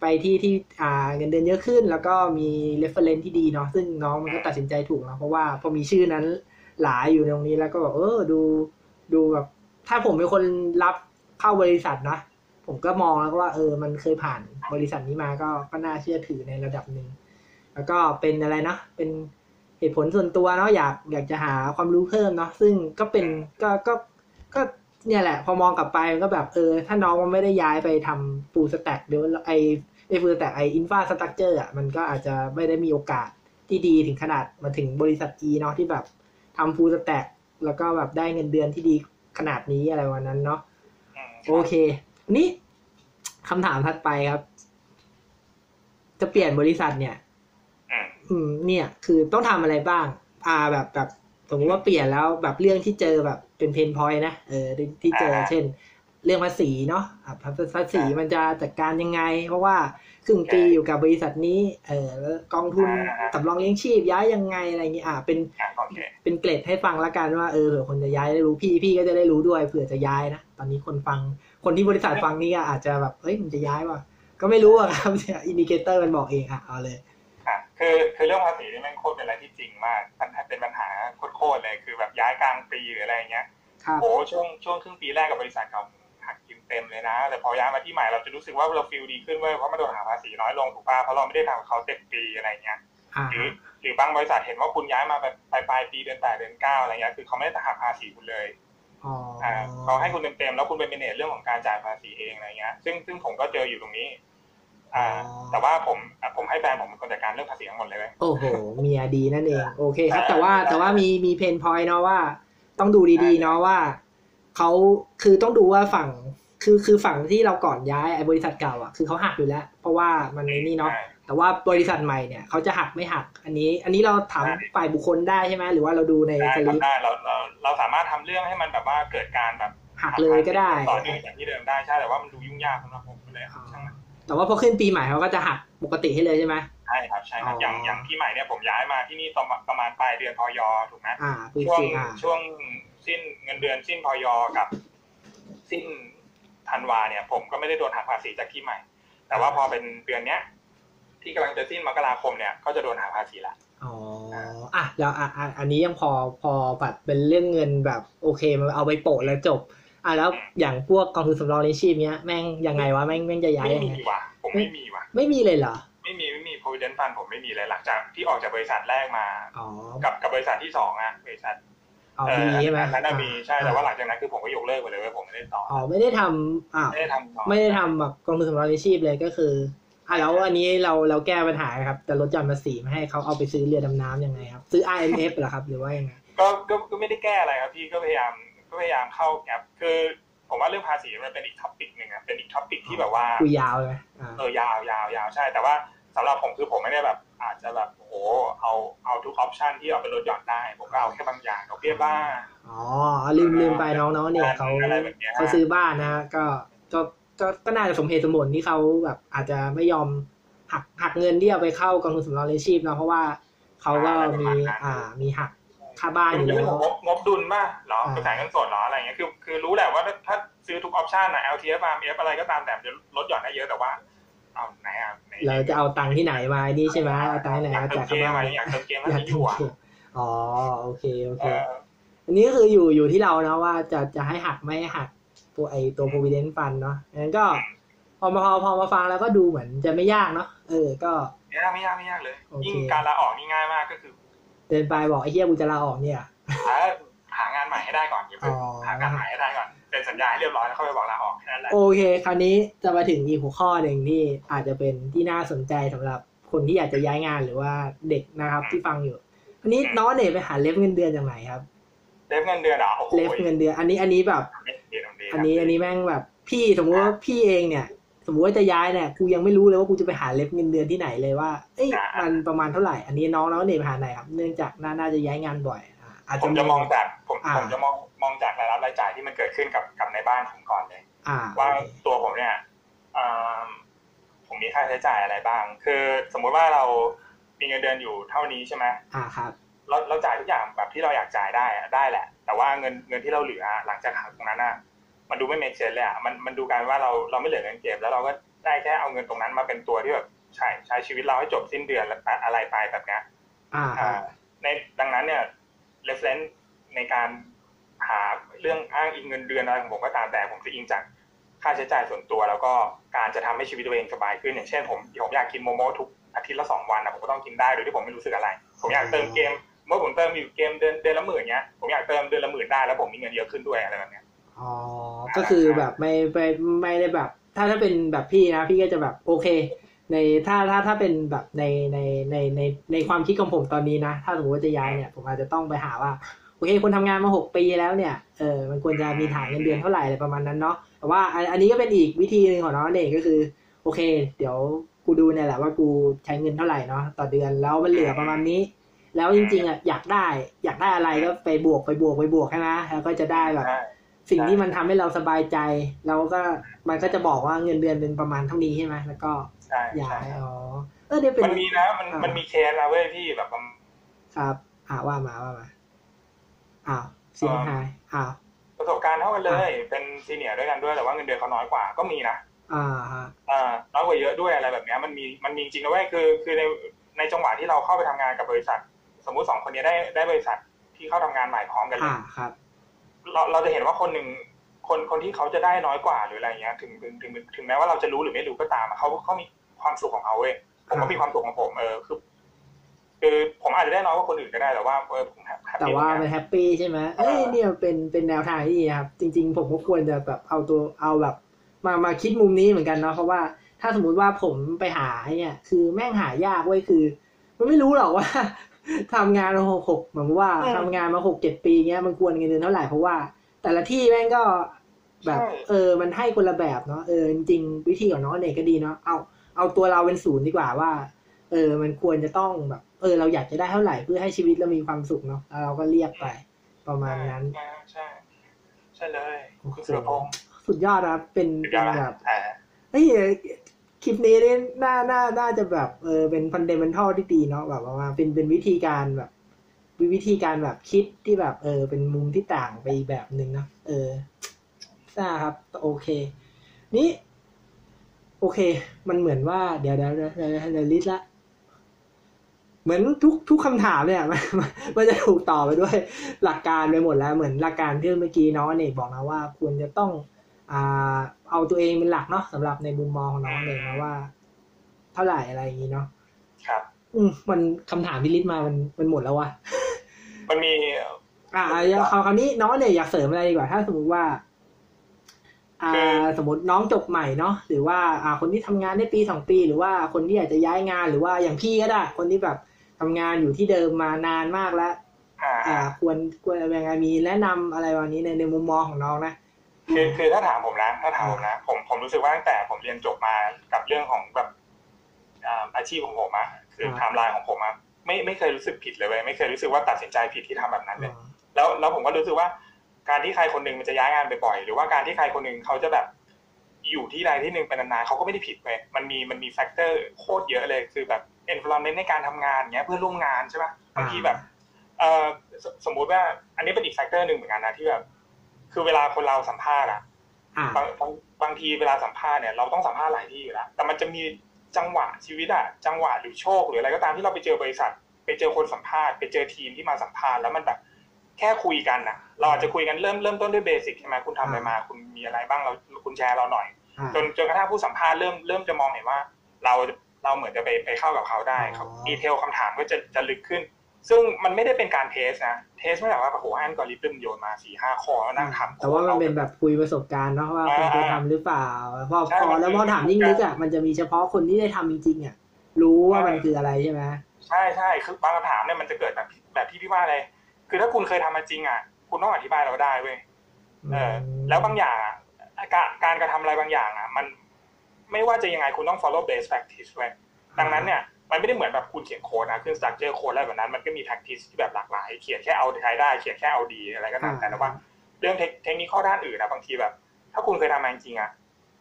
ไปที่ที่อ่าเงินเดือนเยอะขึ้น แล้วก็มี reference ที่ดีเนาะซึ่งน้องมันก็ตัดสินใจถูกเนาะเพราะว่าพอมีชื่อนั้นหลายอยู่ในตรงนี้แล้วก็แบบเออดูดูแบบ ถ้าผมเป็นคนรับเข้าบริษัทนะผมก็มองแล้วว่า เออ มันเคยผ่านบริษัทนี้มาก็ก็น่าเชื่อถือในระดับหนึ่งแล้วก็เป็นอะไรนะเป็นเหตุผลส่วนตัวเนาะอยากอยากจะหาความรู้เพิ่มเนาะซึ่งก็เป็นก็ก็ก็ เนี่ยแหละ พอมองกลับไปมันก็แบบเออ ถ้าน้องมันไม่ได้ย้ายไปทำ full stack เดี๋ยวไอไอ full stack ไอ infrastructure อะมันก็อาจจะไม่ได้มีโอกาสที่ดีถึงขนาดมาถึงบริษัท E เนาะที่แบบทำฟูลสแต็กแล้วก็แบบได้เงินเดือนที่ดีขนาดนี้อะไรวันนั้นเนาะอืมโอเค นี่คำถามถัดไปครับ จะเปลี่ยนบริษัทเนี่ยอืมอืม เนี่ย คือต้องทำอะไรบ้าง อ่าแบบแบบสมมติว่าเปลี่ยนแล้วแบบเรื่องที่เจอแบบ เป็นเพนพอยต์นะเออที่ที่เจอเช่น เรื่องภาษีเนาะอะภาภาษีมันจะจัดการยังไง เพราะว่าครึ่งปีอยู่กับบริษัทนี้ เออแล้วกองทุนสำรองเลี้ยงชีพย้ายยังไงอะไรอย่างเงี้ยอ่าเป็นอะโอเคเป็นเกร็ดให้ฟังละกันว่าเออเผื่อคนจะย้ายได้รู้พี่พี่ก็จะได้รู้ด้วยเผื่อจะย้ายนะตอนนี้คนฟังคนที่บริษัทฟังนี่ก็อาจจะแบบเอ้ยมันจะย้ายว่ะก็ไม่รู้อะครับ indicator มันบอกเองอะเอาเลยอะ คือคือเรื่องภาษีนี่แม่งโคตรเป็นอะไรที่จริงมากปัญหาเป็นปัญหาโคตรๆเลยคือแบบย้ายกลางปีหรืออะไรเงี้ยครับโอ้ช่วงช่วงครึ่งปีแรกกับบริษัทเก่าหักกินเต็มเลยนะ แต่พอย้ายมาที่ใหม่เราจะรู้สึกว่าเราฟิลดีขึ้นเว้ยเพราะมันโดนหักภาษีน้อยลงถูกป่ะเพราะเราไม่ได้ทำกับเขาเต็มปีอะไรเงี้ยอ่าหรือหรือบางบริษัทเห็นว่าคุณย้ายมาแบบปลายปลายปีเดือนแปดเดือนเก้าอะไรเงี้ยคือเขาไม่ได้หักภาษีคุณเลยอ๋ออ่าเขาให้คุณเต็มๆแล้วคุณเป็น manage เรื่องของการจ่ายภาษีเองอะไรเงี้ย ซึ่งซึ่งผมก็เจออยู่ตรงนี้ อ่า แต่ว่าผมอะผมให้แฟนผมเป็นคนจัดการเรื่องภาษีทั้งหมดเลยเว้ยโอ้โหเมียดีนั่นเอง โอเคครับ แต่ว่าแต่ว่ามีมี pain point เนาะว่า ต้องดูดีๆเนาะว่าเขาคือต้องดูว่าฝั่งคือคือฝั่งที่เราก่อนย้ายไอ้บริษัทเก่าอะคือเขาหักอยู่แล้ว เพราะว่ามันในนี่เนาะใช่แต่ว่าบริษัทใหม่เนี่ยเขาจะหักไม่หัก อันนี้ อันนี้เราถามใช่ฝ่ายบุคคลได้ใช่ไหมหรือว่าเราดูในได้สคลิรับปได้เราเราเราสามารถทำเรื่องให้มันแบบว่าเกิดการแบบหักเลยก็ได้ต่อเนื่องจากที่เดิมได้ใช่แต่ว่ามันดูยุ่งยากสำหรับผมเลยช่างมัน แต่ว่าพอขึ้นปีใหม่เขาก็จะหักปกติให้เลยใช่ไหมใช่ครับใช่ครับอ๋อออย่างอย่างที่ใหม่เนี่ยผมย้ายมาที่นี่ประมาณประมาณปลายเดือนพยถูกไหมอ่าปีช่วงสี่อ่าช่วงสิ้นเงินเดือนสิ้นพยกับ สิ้นธันวาเนี่ยผมก็ไม่ได้โดนหักภาษีจากที่ใหม่ แต่ว่าพอเป็นเดือนเนี้ย ที่กำลังจะสิ้นมกราคมเนี่ยก็จะโดนหักภาษีละอ๋ออะแล้วอะอะอันนี้ยังพอพอแบบเป็นเรื่องเงินแบบ โอเคมันเอาไปโปะแล้วจบ อะแล้วอย่างพวกกองทุนสำรองเลี้ยงชีพเนี้ยแม่งยังไงวะแม่งแม่งจะย้ายไม่ยังมีไงว่ะผมไม่มีว่ะไม่มีเลยเหรอไม่มีไม่มี provident fund ผมไม่มีเลยหลังจากที่ออกจากบริษัทแรกมาอ๋อกับกับบริษัทที่สองอะบริษัทเอาเอมีอใช่ไหมอันนั้นน่ะมีใช่อ่าแต่ว่าหลังจากนั้นคือผมก็ยกเลิกไปเลยเว้ยผมไม่ได้ต่ออ๋อไม่ได้ทำอ่าไม่ได้ทำต่อไม่ได้ทำแบบกองทุนสำรองเลี้ยงชีพเลยก็คืออะแล้วอันนี้เราเราแก้ปัญหาครับจะลดหย่อนภาษีไม่ให้เขาเอาไปซื้อเรือดำน้ำยังไงครับ ซื้อ IMF เหรอครับหรือว่ายังไงก็ก็ก็ไม่ได้แก้อะไรครับพี่ก็พยายาม ก็พยายามเข้าแกปคือ ผมว่าเรื่องภาษีมันเป็นอีก topic หนึ่งอะเป็นอีก topic ที่แบบว่าคุยยาวเลยอ่าเออยาวยาวยาวใช่ แต่ว่าสำหรับผมคือผมไม่ได้แบบ อาจจะแบบโอ้โหเอาเอาทุกออปชันที่เอาไปลดหย่อนได้ ผมก็เอาแค่บางอย่างดอกเบี้ยบ้างอ๋อลืมลืมไปน้องๆเนี่ยเขาอะไรแบบเนี้ยเขาซื้อบ้านนะก็ก็ก็ก็น่าจะสมเหตุสมผลที่เขาแบบอาจจะไม่ยอมหักหักเงินที่เอาไปเข้ากองทุนสำรองเลี้ยงชีพเนาะเพราะว่าเขาก็มีอ่ามีหัก ค่าบ้านอยู่จะแล้เป็นวงบงบดุลป่ะเหรออ่ากระแสเงินสดเหรออะไรเงี้ยคือคือรู้แหละว่าถ้าซื้อทุกออปชันนะ LTF RMF อะไรก็ตามแต่มันจะลดหย่อนได้เยอะแต่ว่าเอาไหนอะไหนเราจะเอาตังค์ที่ไหนมานี่ใช่ไหมเอาตังค์ที่ไหนอยากมาเติจ่ามยเกค่ามบ้าอะไรนอยากเติมเกมอมันยากมีอยู่อะอ๋อโอเคโอเคเอออันนี้ก็คืออยู่อยู่ที่เราเนาะว่าจะจะให้หักไม่ให้หักตัวไอตัว provident fund เนาะงั้นก็พอมาพอพอมาฟังแล้วก็ดูเหมือนจะไม่ยากเนาะเออก็ไม่ยากไม่ยากไม่ยากเลยโอเคยิ่งการลาออกนี่ง่ายมากก็คือ เดินไปบอกไอ้เหี้ยกูจะลาออกเนี่ยหาหางานใหม่ให้ได้ก่อนอย่าเพิ่งอ๋อหางานใหม่ให้ได้ก่อนเป็นสัญญาให้เรียบร้อยแล้วค่อยไปบอกลาออกแค่นั้นแหละโอเค คราวนี้จะมาถึงอีกหัวข้อหนึ่งที่อาจจะเป็นที่น่าสนใจสำหรับคนที่อยากจะย้ายงานหรือว่าเด็กนะครับที่ฟังอยู่อันนี้น้องเนี่ยไปหาเล็บเงินเดือนจากไหนครับเล็บเงินเดือนเหรอโอ้โหเล็บเงินเดือน อันนี้อันนี้แบบไม่เปลี่ยนตรงนี้อันนี้อันนี้แม่งแบบ พี่สมมติว่าพี่เองเนี่ย สมมติว่าจะย้ายเนี่ยกูยังไม่รู้เลยว่ากูจะไปหาเล็บเงินเดือนที่ไหนเลยว่า เอ้ยมันประมาณเท่าไหร่ อันนี้น้องน้องเนี่ยไปหาไหนครับ เนื่องจากน่าน่าจะย้ายงานบ่อยอ่าอาจผจะมจะมองจากผมอ่าผมจะมองมองจากรายรับรายจ่ายที่มันเกิดขึ้นกับกับในบ้านผมก่อนเลยอ่าว่าตัวผมเนี่ยอ่าผมมีค่าใช้จ่ายอะไรบ้าง คือสมมุติว่าเรามีเงินเดือนอยู่เท่านี้ใช่ไหมอ่าครับเราเราจ่ายทุกอย่างแบบที่เราอยากจ่ายได้อะได้แหละ แต่ว่าเงินเงินที่เราเหลือหลังจากหักตรงนั้นอะ มันดูไม่เมกเซนเลยอะมันมันดูการว่าเราเราไม่เหลือเงินเก็บแล้วเราก็ได้แค่เอาเงินตรงนั้นมาเป็นตัวที่แบบใช่ใช้ชีวิตเราให้จบสิ้นเดือนแล้วอะไรไปแบบเนี้ยอ่าคอ่ารับในดังนั้นเนี่ย reference ในการหาเรื่องอ้างอิงเงินเดือนอะไรของผมก็ตามแต่ผมจะอิงจากค่าใช้จ่ายส่วนตัว แล้วก็การจะทำให้ชีวิตตัวเองสบายขึ้นอย่างเช่นผมผมอยากกินโมโมทุกอาทิตย์ละสองวันนะผมก็ต้องกินได้โดยที่ผมไม่รู้สึกอะไร ผมอยากเติมเกม เมื่อผมเติมอยู่เกมเดือนเดือนละหมื่นเนี้ยผมอยากเติมเดือนละหมื่นได้แล้วผมมีเงินเยอะขึ้นด้วยอะไรแบบเนี้ย อ๋อ ก็คือแบบไม่ไม่ไม่ได้แบบ ถ้าถ้าเป็นแบบพี่นะ พี่ก็จะแบบโอเค ในถ้าถ้าถ้าเป็นแบบในในในในในความคิดของผมตอนนี้นะ ถ้าสมมติว่าจะย้ายเนี่ย ผมอาจจะต้องไปหาว่าโอเคคนทำงานมาหกปีแล้วเนี่ย เออมันควรจะมีฐานเงินเดือนเท่าไหร่อะไรประมาณนั้นเนาะ แต่ว่าอันอันนี้ก็เป็นอีกวิธีหนึ่งของน้องเองก็คือ โอเค เดี๋ยวกูดูเนี่ยแหละว่ากูใช้เงินเท่าไหร่เนาะต่อเดือนแล้วมันเหลือประมาณนี้ แล้วจริงๆอะอยากได้ อยากได้อะไรก็ไปบวกไปบวกไปบวกใช่ไหมแล้วก็จะได้แบบใช่ สิ่งที่มันทำให้เราสบายใจ เราก็มันก็จะบอกว่าเงินเดือนเป็นประมาณเท่านี้ใช่ไหมแล้วก็ใช่ย้าใช่ยอ๋อเออเดี๋ยวเป็นมันมีนะมันอ่ามัมันมีเคสนะเว้ยพี่แบบครับอ่าว่ามาว่ามาอ้าวเสียงหายอ้าวประสบการณ์เท่ากันเลย เป็นซีเนียร์ด้วยกันด้วยแต่ว่าเงินเดือนเขาน้อยกว่าก็มีนะอ่าฮะอ่าน้อยกว่าเยอะด้วยอะไรแบบเนี้ยมันมีมันมีจริงนะเว้ยคือ คือในในจังหวะที่เราเข้าไปทำงานกับบริษัท สมมุติสองคนนี้ได้ได้บริษัทที่เข้าทำงานใหม่พร้อมกันเลอ่ายครับ เราเราจะเห็นว่าคนหนึ่งคนคนที่เขาจะได้น้อยกว่าหรืออะไรเงี้ยถึงถึงถึงถึงแม้ว่าเราจะรู้หรือไม่รู้ก็ตามอะเขาเขามีความสุขของเขาเว้ยผมก็มีความสุขของผมเออคือคือผมอาจจะได้น้อยกว่าคนอื่นก็ได้แต่ว่าเออผมแฮปแต่ปี้ว่าตรงมันเนี้ยแฮปปี้ใช่ไหมเอ้ยเนี่ยเป็นเป็นแนวทางที่ดีครับ จริง ๆ ผมก็ควรจะแบบเอาตัวเอาแบบ มามาคิดมุมนี้เหมือนกันเนาะเพราะว่าถ้าสมมุติว่าผมไปหาไอ้เนี่ย คือแม่งหายากเว้ยคือ มันไม่รู้หรอกว่า ทำงานมาหกหกเหมือนว่าทำงานมาหกเจ็ดปีเงี้ยมันควรเงินเดือนเท่าไหร่เพราะว่า แต่ละที่แม่งก็แบบ เออ มันให้คนละแบบเนาะเออจริงๆวิธีของน้องอเนกก็ดีเนาะเอาเอาตัวเราเป็นศูนย์ดีกว่าว่า เออ มันควรจะต้องแบบ เออ เราอยากจะได้เท่าไหร่เพื่อให้ชีวิตเรามีความสุขเนาะแล้วเราก็เรียกไป ประมาณนั้นใช่ใช่ใช่เลยโอ้โหคุณสุรพงศ์สุดยอดนะครับเป็นสุดยเป็อนดแบบอ่าเฮ้ย คลิปนี้นี่น่าน่าน่าจะแบบเออเป็นฟันเดเมนทัลที่ดีเนาะแบบว่าเป็นเป็นวิธีการแบบวิธีการแบบคิดที่แบบ เออ เป็นมุมที่ต่างไปแบบหนึ่งเนาะเออน่าครับ โอเค นี่โอเค มันเหมือนว่าเดี๋ยวเดี๋ยวเดี๋ยวเดี๋ยวลิสละ เหมือนทุกทุกคำถามเนี่ยมันมันจะถูกต่อบไปด้วย หลักการไปหมดแล้ว เหมือนหลักการที่เมื่อกี้น้องอเนกบอกนะว่าควรจะต้อง อ่า เอาตัวเองเป็นหลักเนาะสำหรับในมุมมองของน้องอเนกนะว่า เท่าไหร่อะไรอย่างนี้เนาะครับ อืมมันคำถามที่ลิสต์มามันมันหมดแล้ววะมันมี อ่าคราวคราวนี้น้องเนี่ยอยากเสริมอะไรดีกว่า ถ้าสมมุติว่า อ่าคือสมมติน้องจบใหม่เนาะหรือว่า อ่า คนที่ทำงานได้ปีสองปี หรือว่าคนที่อยากจะย้ายงานหรือว่าอย่างพี่ก็ได้ คนที่แบบทำงานอยู่ที่เดิมมานานมากแล้วอ่าอ่าควรควรยังไงมีแนะนำอะไรวันนี้ในในมุมมองของน้องนะ คือคือถ้าถามผมนะถ้าถามผมนะผมผมรู้สึกว่าตั้งแต่ผมเรียนจบมากับเรื่องของแบบอ่าอาชีพของผมอะคือครับไทม์ไลน์ของผมอะไม่ไม่เคยรู้สึกผิดเลยเว้ยไม่เคยรู้สึกว่าตัดสินใจผิดที่ทำแบบนั้นเลยแล้วแล้วผมก็รู้สึกว่า การที่ใครคนหนึ่งมันจะย้ายงานบ่อยๆหรือว่าการที่ใครคนหนึ่งเขาจะแบบอยู่ที่ใดที่หนึ่งเป็นนานๆเขาก็ไม่ได้ผิดไปมันมีมันมี factor โคตรเยอะเลยคือแบบ environment ในการทำงานเงี้ยเพื่อนร่วมงานใช่ปะบางทีแบบเออสมมุติว่า อันนี้เป็นอีก factor หนึ่งเหมือนกันนะที่แบบ คือเวลาคนเราสัมภาษณ์อะอ่าบางบางบางทีเวลาสัมภาษณ์เนี่ยเราต้องสัมภาษณ์หลายที่อยู่แล้วแต่มันจะมีจังหวะชีวิตอะจังหวะหรือโชคหรืออะไรก็ตามที่เราไปเจอบริษัท ไปเจอคนสัมภาษณ์ไปเจอทีมที่มาสัมภาษณ์แล้วมันแบบแค่คุยกันน่ะเราอาจจะคุยกันเริ่มเริ่มต้นด้วย basic ใช่ไหมคุณทำอะไรมา คุณมีอะไรบ้างเราคุณแชร์เราหน่อยอ่าจนจนกระทั่งผู้สัมภาษณ์เริ่มเริ่มจะมองเห็นว่า เราเราเหมือนจะไปไปเข้ากับเขาได้อ๋อครับดีเทลคำถามก็จะจะลึกขึ้น ซึ่งมันไม่ได้เป็นการเทสนะ เทสไม่ได้ว่าโอ้โหอันกอริทึมโยนมาสี่ห้าข้อแล้วนั่งทำแต่ว่ามันเป็นแบบคุยประสบการณ์เนาะว่าคุณเคยทำหรือเปล่าพอใช่พอมันแล้วคือพอถามยิ่งลึกอะมันจะมีเฉพาะคนที่ได้ทำจริงๆอะรู้ว่ามันคืออะไรใช่ไหมใช่ใช่คือบางคำถามเนี่ยมันจะเกิดแบบแบบที่พี่ว่าเลย คือถ้าคุณเคยทำมาจริงอะ คุณต้องอธิบายเราได้เว้ยเออ แล้วบางอย่างอะการการกระทำอะไรบางอย่างอะ มันไม่ว่าจะยังไงคุณต้อง follow best practice เว้ยดังนั้นเนี่ย มันไม่ได้เหมือนแบบคุณเขียนโค้ดนะขึ้น structure โค้ดอะไรแบบนั้น มันก็มี practice ที่แบบหลากหลาย เขียนแค่เอาใช้ได้ เขียนแค่เอาดีอะไรก็ตามแต่แต่ว่าเรื่องเทคเทคนิคข้อด้านอื่นนะบางทีแบบ ถ้าคุณเคยทำมาจริงๆอะ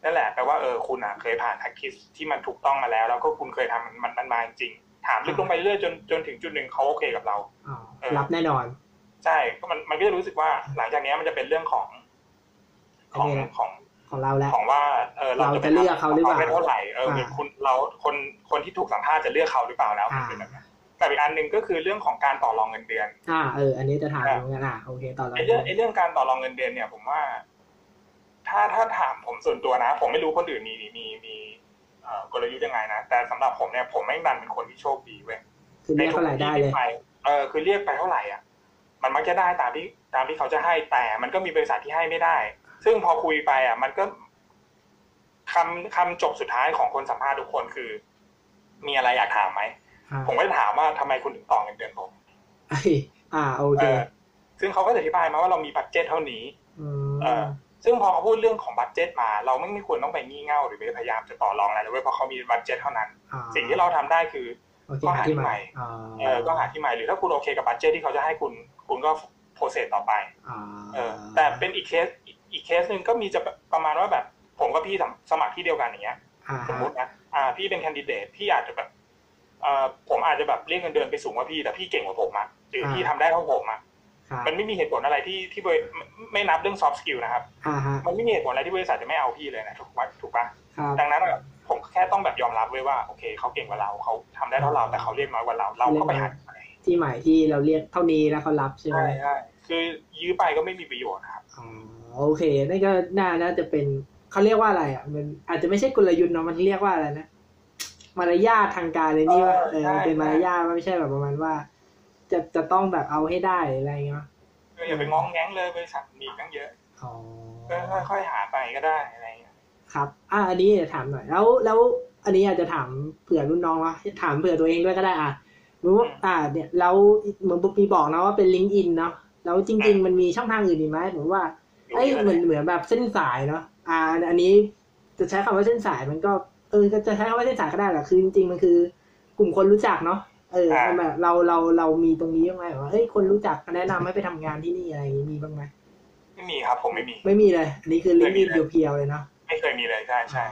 นั่นแหละแปลว่าเออคุณอะเคยผ่าน practice ที่มันถูกต้องมาแล้ว แล้วก็คุณเคยทำมันมันมันมาจริงๆถามลึกลงไปเรื่อยจนจนถึงจุดหนึ่งเขาโอเคกับเราอ๋อเออรับแน่นอน ใช่ก็มันมันก็จะรู้สึกว่าหลังจากนี้มันจะเป็นเรื่องของของโอเคของ ของเราแล้วของว่าเออเราเราจะจะเลือกเขาหรือเปล่าได้เท่าไหร่เอออ่ามีคุณเราคนคนที่ถูกสัมภาษณ์จะเลือกเขาหรือเปล่าแล้วอ่ามันเป็นแบบนั้นแต่อีกอันหนึ่งก็คือเรื่องของการต่อรองเงินเดือน อ่าเออ อันนี้จะถามเหมือนกันอะโอเคต่อเราไอ้เรื่องไอ้เรื่องการต่อรองเงินเดือนเนี่ย ผมว่า ถ้าถ้าถามผมส่วนตัวนะ ผมไม่รู้คนอื่นมีมีมีเอ่อกลยุทธ์ยังไงนะแต่สำหรับผมเนี่ยผมไม่งดันเป็นคนที่โชคดีเว้ยคือเรียกเท่าไหร่ได้เลยในทุกที่ที่เออคือเรียกไปเท่าไหร่อะ มันมักจะได้ตามที่ตามที่เขาจะให้แต่มันก็มีบริษัทที่ให้ไม่ได้ ซึ่งพอคุยไปอะ มันก็คำคำจบสุดท้ายของคนสัมภาษณ์ทุกคนคือ มีอะไรอยากถามไหมอ่าผมก็จะถามว่าทำไมคุณถึงต่อเงินเดือนผมเอ้ยอ่าโอเคเออซึ่งเขาก็จะอธิบายมาว่าเรามี budget เท่านี้อืมเออซึ่งพอเขาพูดเรื่องของ budget มา เราไม่ไม่ควรต้องไปงี่เง่าหรือไปพยายามจะต่อรองอะไรเลยเว้ยเพราะเขามี budget เท่านั้นอ่าสิ่งที่เราทำได้คือโอเคก็หาหาที่ที่ใหใหม่ม่อ่าเออก็หาที่ใหม่หรือถ้าคุณโอเคกับ budget ที่เขาจะให้คุณ คุณก็ process ต่อไปอ่าเออแต่เป็นอีกเคส อีกอีกเคสหนึ่งก็มีจะประมาณว่าแบบ ผมกับพี่สมสมัครที่เดียวกันอย่างเงี้ยอ่าสมมตินะอ่า พี่เป็น candidate พี่อาจจะแบบเอ่อผมอาจจะแบบเรียกเงินเดือนไปสูงกว่าพี่แต่พี่เก่งกว่าผมอะหรือพี่ทำได้เท่าผมอะครับมันไม่มีเหตุผลอะไรที่ที่บริไม่ไม่นับเรื่อง soft skill นะครับอ่าฮะมันไม่มีเหตุผลอะไรที่บริษัทจะไม่เอาพี่เลยนะถูกปะถูกปะครับดังนั้นอะผผมแค่ต้องแบบยอมรับไว้ว่าโอเคเขาเก่งกว่าเราเขาทำได้เท่าเราแต่เขาเรียกน้อยกว่าเราเราก็ไปหาที่ใหม่ที่ใหม่ที่เราเรียกเท่านี้แล้วเขารับใช่ไหมใช่ใช่คือยื้อไปก็ไม่มีประโยชน์นะครับอ๋อ โอเคนั่นก็น่าน่าจะเป็นเขาเรียกว่าอะไรอะ มันอาจจะไม่ใช่กลยุทธ์เนาะมันเรียกว่าอะไรนะมารยาททางการเลยนี่ว่าเออเป็นมารยาทไม่ใช่แบบประมาณว่า จะจะต้องแบบเอาให้ได้หรืออะไรเงี้ยก็อย่าไปง้องแง้งเลยบริษัทมีตั้งเยอะอ๋อก็ค่อยๆหาไปก็ได้อะไรเงี้ยครับ อะอันนี้ถามหน่อย แล้วแล้วอันนี้อาจจะถามเผื่อรุ่นน้องวะถามเผื่อตัวเองด้วยก็ได้อะรู้ว่าอ่า เนี่ย แล้วเหมือนปุ๊บมีบอกนะว่าเป็นลิงก์อินเนาะแล้วจริง ๆ มันมีช่องทางอื่นอีกไหมเหมือนว่า เอ้ยเหมือนเหมือนแบบเส้นสายเนาะอ่า อันนี้จะใช้คำว่าเส้นสายมันก็เออจะใช้คำว่าเส้นสายก็ได้แหละคือจริงๆมันคือ กลุ่มคนรู้จักเนาะเออแบบเราเราเรามีตรงนี้บ้างไหมว่าเฮ้ยคนรู้จักแนะนำให้ไปทำงานที่นี่อะไรอย่างนี้มีบ้างไหมไม่มีครับ ผมไม่มี ไม่มีเลยอันนี้คือลิงก์อินเพียวๆเลยเนาะไม่เคยมีเลยใช่ใช่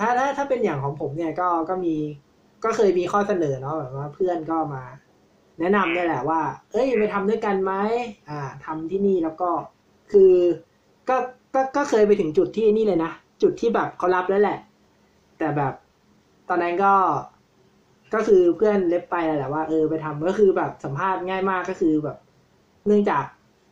ถ้าถ้าถ้าเป็นอย่างของผมเนี่ยก็ก็มีก็เคยมีข้อเสนอเนาะแบบว่าเพื่อนก็มา แนะนำเนี่ยแหละว่า เอ้ยไปทำด้วยกันไหมอ่าทำที่นี่แล้วก็คือ ก็ก็ก็เคยไปถึงจุดที่นี่เลยนะจุดที่แบบเขารับแล้วแหละ แต่แบบตอนนั้นก็ก็คือเพื่อนเล็บไปแหละว่าเออไปทำก็คือแบบสัมภาษณ์ง่ายมากก็คือแบบ เนื่องจาก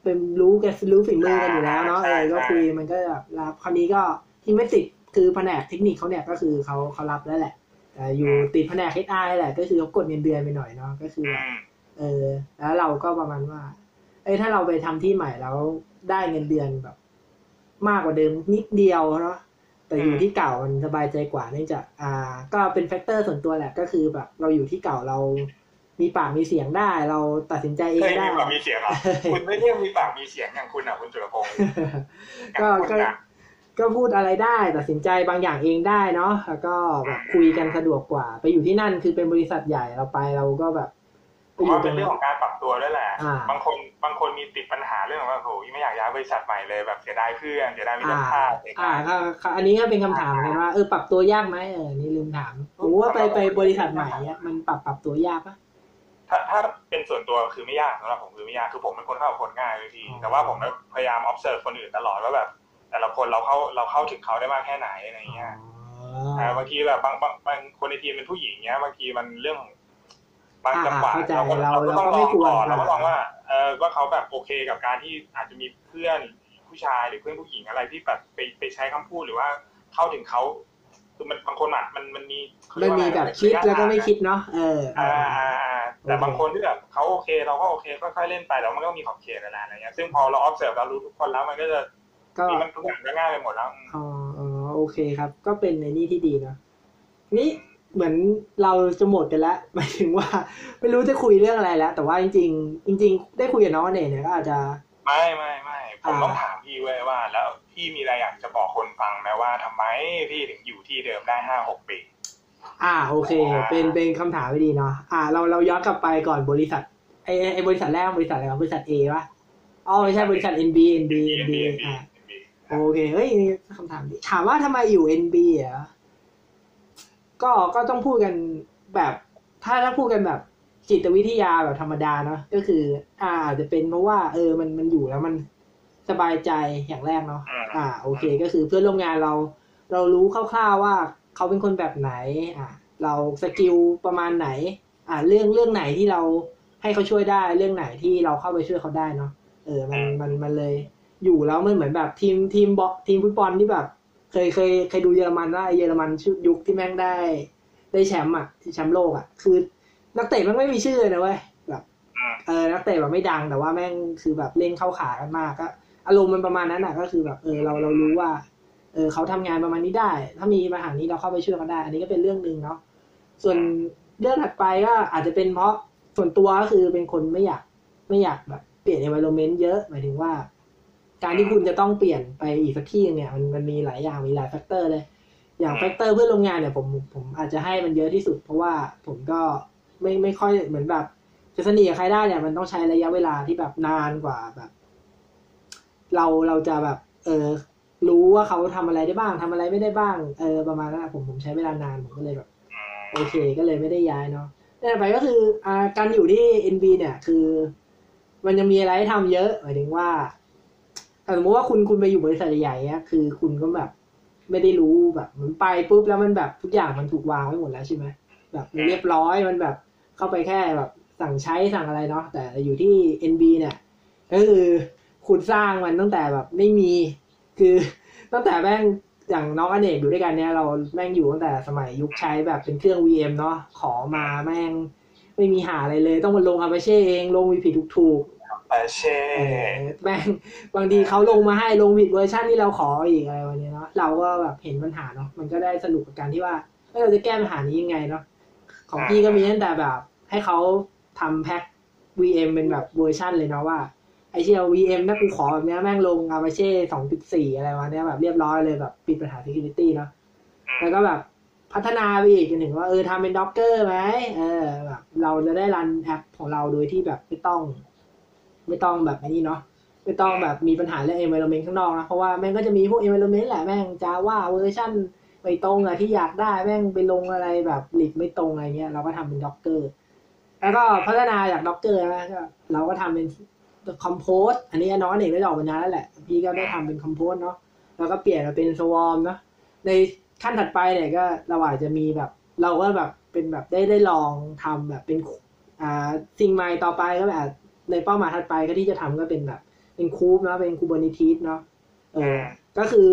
เป็นรู้กันรู้ฝีมือกันอยู่แล้วเนาะเออก็คุยมันก็แบบรับคราวนี้ก็ที่ไม่ติดคือแผนกเทคนิคเขาเนี่ยก็คือเขาเขารับแล้วแหละแต่อยู่ติดแผนก HR แหละ ก็คือเขากดเงินเดือนไปหน่อยเนาะก็คืออืแบบมเออ แล้วเราก็ประมาณว่า เอ้ยถ้าเราไปทำที่ใหม่แล้วได้เงินเดือนแบบ มากกว่าเดิมนิดเดียวเนาะแต่อยู่ที่เก่ามันสบายใจกว่าเนื่องจากอ่า ก็เป็นแฟกเตอร์ส่วนตัวแหละก็คือแบบ เราอยู่ที่เก่าเรา มีปากมีเสียงได้เราตัดสินใจเองเคยได้มีปากมีเสียงเหรอคุณไม่เรียกมีปากมีเสียงอย่างคุณอะคุณจุลพงศ์อย่างก็คุณก็อะก็พูดอะไรได้ตัดสินใจบางอย่างเองได้เนาะแล้วก็แบบคุยกันสะดวกกว่า ไปอยู่ที่นั่นคือเป็นบริษัทใหญ่เราไปเราก็แบบ ผมว่าเป็นเรื่องของการปรับตัวด้วยแหละอ่าบางคนบางคนมีติดปัญหาเรื่องว่าโอ้ยไม่อยากย้ายบริษัทใหม่เลยแบบเสียดายเพื่อนเสียดายมิตรอ่าภาพเสียอ่าดายก็ก็อันนี้ก็เป็นคำถามเหมือนกันว่าเออปรับตัวยากไหมเออนี่ลืมถามผมว่าไปไปบริษัทใหม่เนี่ยมันปรับปรับตัวยากปะถ้าถ้าเป็นส่วนตัวคือไม่ยากสำหรับผมคือไม่ยากคือผมเป็นคนเข้ากับคนง่ายเลยพี่อ๋อแต่ว่าผมพยายาม observe คนอื่นตลอดว่าแบบ แต่ละคนเราเข้าเราเข้าถึงเขาได้มากแค่ไหนอะไรเงี้ยอ๋อบางทีแบบบางบางบางคนในทีมเป็นผู้หญิงเงี้ยบางทีมันเรื่องบาง อ่าจังหวะเข้าใจเราก็เราเราก็ต้องเราก็ลไม่องควรก่อนเราก็อ่าลองว่าเออว่าเขาแบบโอเคกับการที่อาจจะมีเพื่อนผู้ชายหรือเพื่อนผู้หญิงอะไรที่แบบไปไปใช้คำพูดหรือว่าเข้าถึงเขาคือมันบางคนอะมันมันมีเขาเรีมัยนกว่ามีอะรแบบคิดแล้วก็ไม่คิดเนาะเอออ่าอ่าอ่าแต่โอเคบางคนที่แบบเขาโอเค เราก็โอเคค่อยๆเล่นไปแล้วมันก็มีขอบเขตอะไรอะไรเงี้ยซึ่งพอเรา observe เรารู้ทุกคนแล้วมันก็จะก็มีมันทุกอย่างก็ง่ายไปหมดแล้วอ๋ออ๋อโอเคครับ ก็เป็นในนี่ที่ดีเนาะนี่ เหมือนเราจะหมดกันแล้วหมายถึงว่า ไม่รู้จะคุยเรื่องอะไรแล้ว แต่ว่าจริง ๆ จริง ๆ ได้คุยกับน้องอเนกเนี่ยก็อาจจะ ไม่ไม่ไม่ผมอ่าต้องถามพี่เว้ยว่า แล้วพี่มีอะไรอยากจะบอกคนฟังไหมว่าทำไมพี่ถึงอยู่ที่เดิมได้ห้าหกปี อ่าโอเค เป็นเป็นคำถามที่ดีเนาะอ่า เราเราย้อนกลับไปก่อนบริษัทไอไอ้ไอบริษัทแรกบริษัทอะไรวะบริษัท A ปะอ๋อไม่ใช่บริษัท NB NB NB อ่าโอเคเฮ้ยนี่คำถามดีถามว่าทำไมอยู่ NB อะ ก็ก็ต้องพูดกันแบบถ้าถ้าพูดกันแบบจิตวิทยาแบบธรรมดาเนาะก็คือ อ่าอาจจะเป็นเพราะว่า เออมันมันอยู่แล้วมันสบายใจอย่างแรกเนาะอืมอ่า โอเค ก็คือเพื่อนร่วมงานเรา เรารู้คร่าวๆว่าเขาเป็นคนแบบไหน อ่า เรา skill ประมาณไหน อ่า เรื่องเรื่องไหนที่เราให้เขาช่วยได้เรื่องไหนที่เราเข้าไปช่วยเขาได้เนาะเออ มันมันมันเลย อยู่แล้วมันเหมือนแบบทีมทีมบอทีมฟุตบอลที่แบบ เคยเคยเคยดูเยอรมันว่าเยอรมันชุดยุคที่แม่งได้ ได้แชมป์อะที่แชมป์โลกอะ คือ นักเตะมันไม่มีชื่อเลยนะเว้ยแบบอืมเออนักเตะแบบไม่ดังแต่ว่าแม่งคือแบบเล่นเข้าขากันมากก็อารมณ์มันประมาณนั้นอะ ก็คือแบบเออเราเรารู้ว่า เออเขาทำงานประมาณนี้ได้ ถ้ามีปัญหานี้เราเข้าไปช่วยเขาได้ อันนี้ก็เป็นเรื่องหนึ่งเนาะส่วนเรื่องถัดไปก็อาจจะเป็นเพราะส่วนตัวก็คือเป็นคนไม่อยากไม่อยากแบบเปลี่ยน environment เยอะหมายถึงว่า การที่คุณจะต้องเปลี่ยนไปอีกสักที่เนี่ยมันมันมีหลายอย่างมีหลายแฟกเตอร์เลย อย่างแฟกเตอร์เพื่อนร่วมงานเนี่ยผมผมอาจจะให้มันเยอะที่สุด เพราะว่าผมก็ไม่ไม่ค่อยเหมือนแบบ จะสนิทกับใครได้เนี่ยมันต้องใช้ระยะเวลาที่แบบนานกว่าแบบ เราเราจะแบบ เออรู้ว่าเขาทำอะไรได้บ้างทำอะไรไม่ได้บ้างเออประมาณนั้นอะผมผมใช้เวลานานผมก็เลยแบบอืมโอเคก็เลยไม่ได้ย้ายเนาะแต่ไปก็คืออ่าการอยู่ที่ NB เนี่ยคือ มันจะมีอะไรให้ทำเยอะหมายถึงว่าถ้า สมมติว่าคุณคุณไปอยู่บริษัทใหญ่ๆเนี่ยคือคุณก็แบบ ไม่ได้รู้แบบมันไปปุ๊บแล้วมันแบบทุกอย่างมันถูกวางไว้หมดแล้วใช่ไหมแบบเรียบร้อยมันแบบเข้าไปแค่แบบสั่งใช้สั่งอะไรเนาะแต่อยู่ที่ NB เนี่ยก็คือคุณสร้างมันตั้งแต่แบบไม่มี คือตั้งแต่แม่งอย่างน้องอเนกอยู่ด้วยกันเนี่ยเราแม่งอยู่ตั้งแต่สมัยยุคใช้แบบเป็นเครื่อง VM เนาะขอมาแม่ง ไม่มีหาอะไรเลย ต้องมาลงอาเปเช่เองลงวีผิดถูก Apache แม่งบางทีเขาลงมาให้ลงผิดเวอร์ชันที่เราขออีกอะไรวันนี้เนาะเราก็แบบเห็นปัญหาเนาะมันก็ได้สนุกกับการที่ว่าเราจะแก้ปัญหานี้ยังไงเนาะของพี่ก็มีตั้งแต่แบบ ให้เขาทำ pack VM เป็นแบบเวอร์ชันเลยเนาะว่าไอเชี่ย VM ถ้ากูขอแบบเนี้ยแม่งลง Apache 2.4อะไรวะเนี้ยแบบเรียบร้อยเลยแบบปิดปัญหา security เนาะแล้วก็แบบพัฒนาไปอีกจนถึงว่าเออทำเป็น Docker ไหมเออแบบเราจะได้รันแอปของเราโดยที่แบบไม่ต้อง ไม่ต้องแบบนี้เนาะไม่ต้องแบบมีปัญหาเรื่อง environment ข้างนอกนะเพราะว่าแม่งก็จะมีพวก environment แหละแม่ง Java เวอร์ชันไม่ตรงอะที่อยากได้แม่งไปลงอะไรแบบหลีกไม่ตรงอะไรเงี้ยเราก็ทำเป็น Docker แล้วก็พัฒนาจาก Docker นะก็เราก็ทำเป็น Compose อันนี้น้องเอกได้ออกมานานแล้วแหละ พี่ก็ได้ทำเป็น Compose เนาะแล้วก็เปลี่ยนมาเป็น Swarm เนาะในขั้นถัดไปเนี่ยก็เราอาจจะมีแบบ เราก็แบบเป็นแบบได้ได้ลองทำแบบเป็นอ่าสิ่งใหม่ต่อไปก็แบบ ในเป้าหมายถัดไปก็ที่จะทำก็เป็นแบบเป็นคูปเนาะเป็นคูบ e นิทีสเนาะเออก็คือ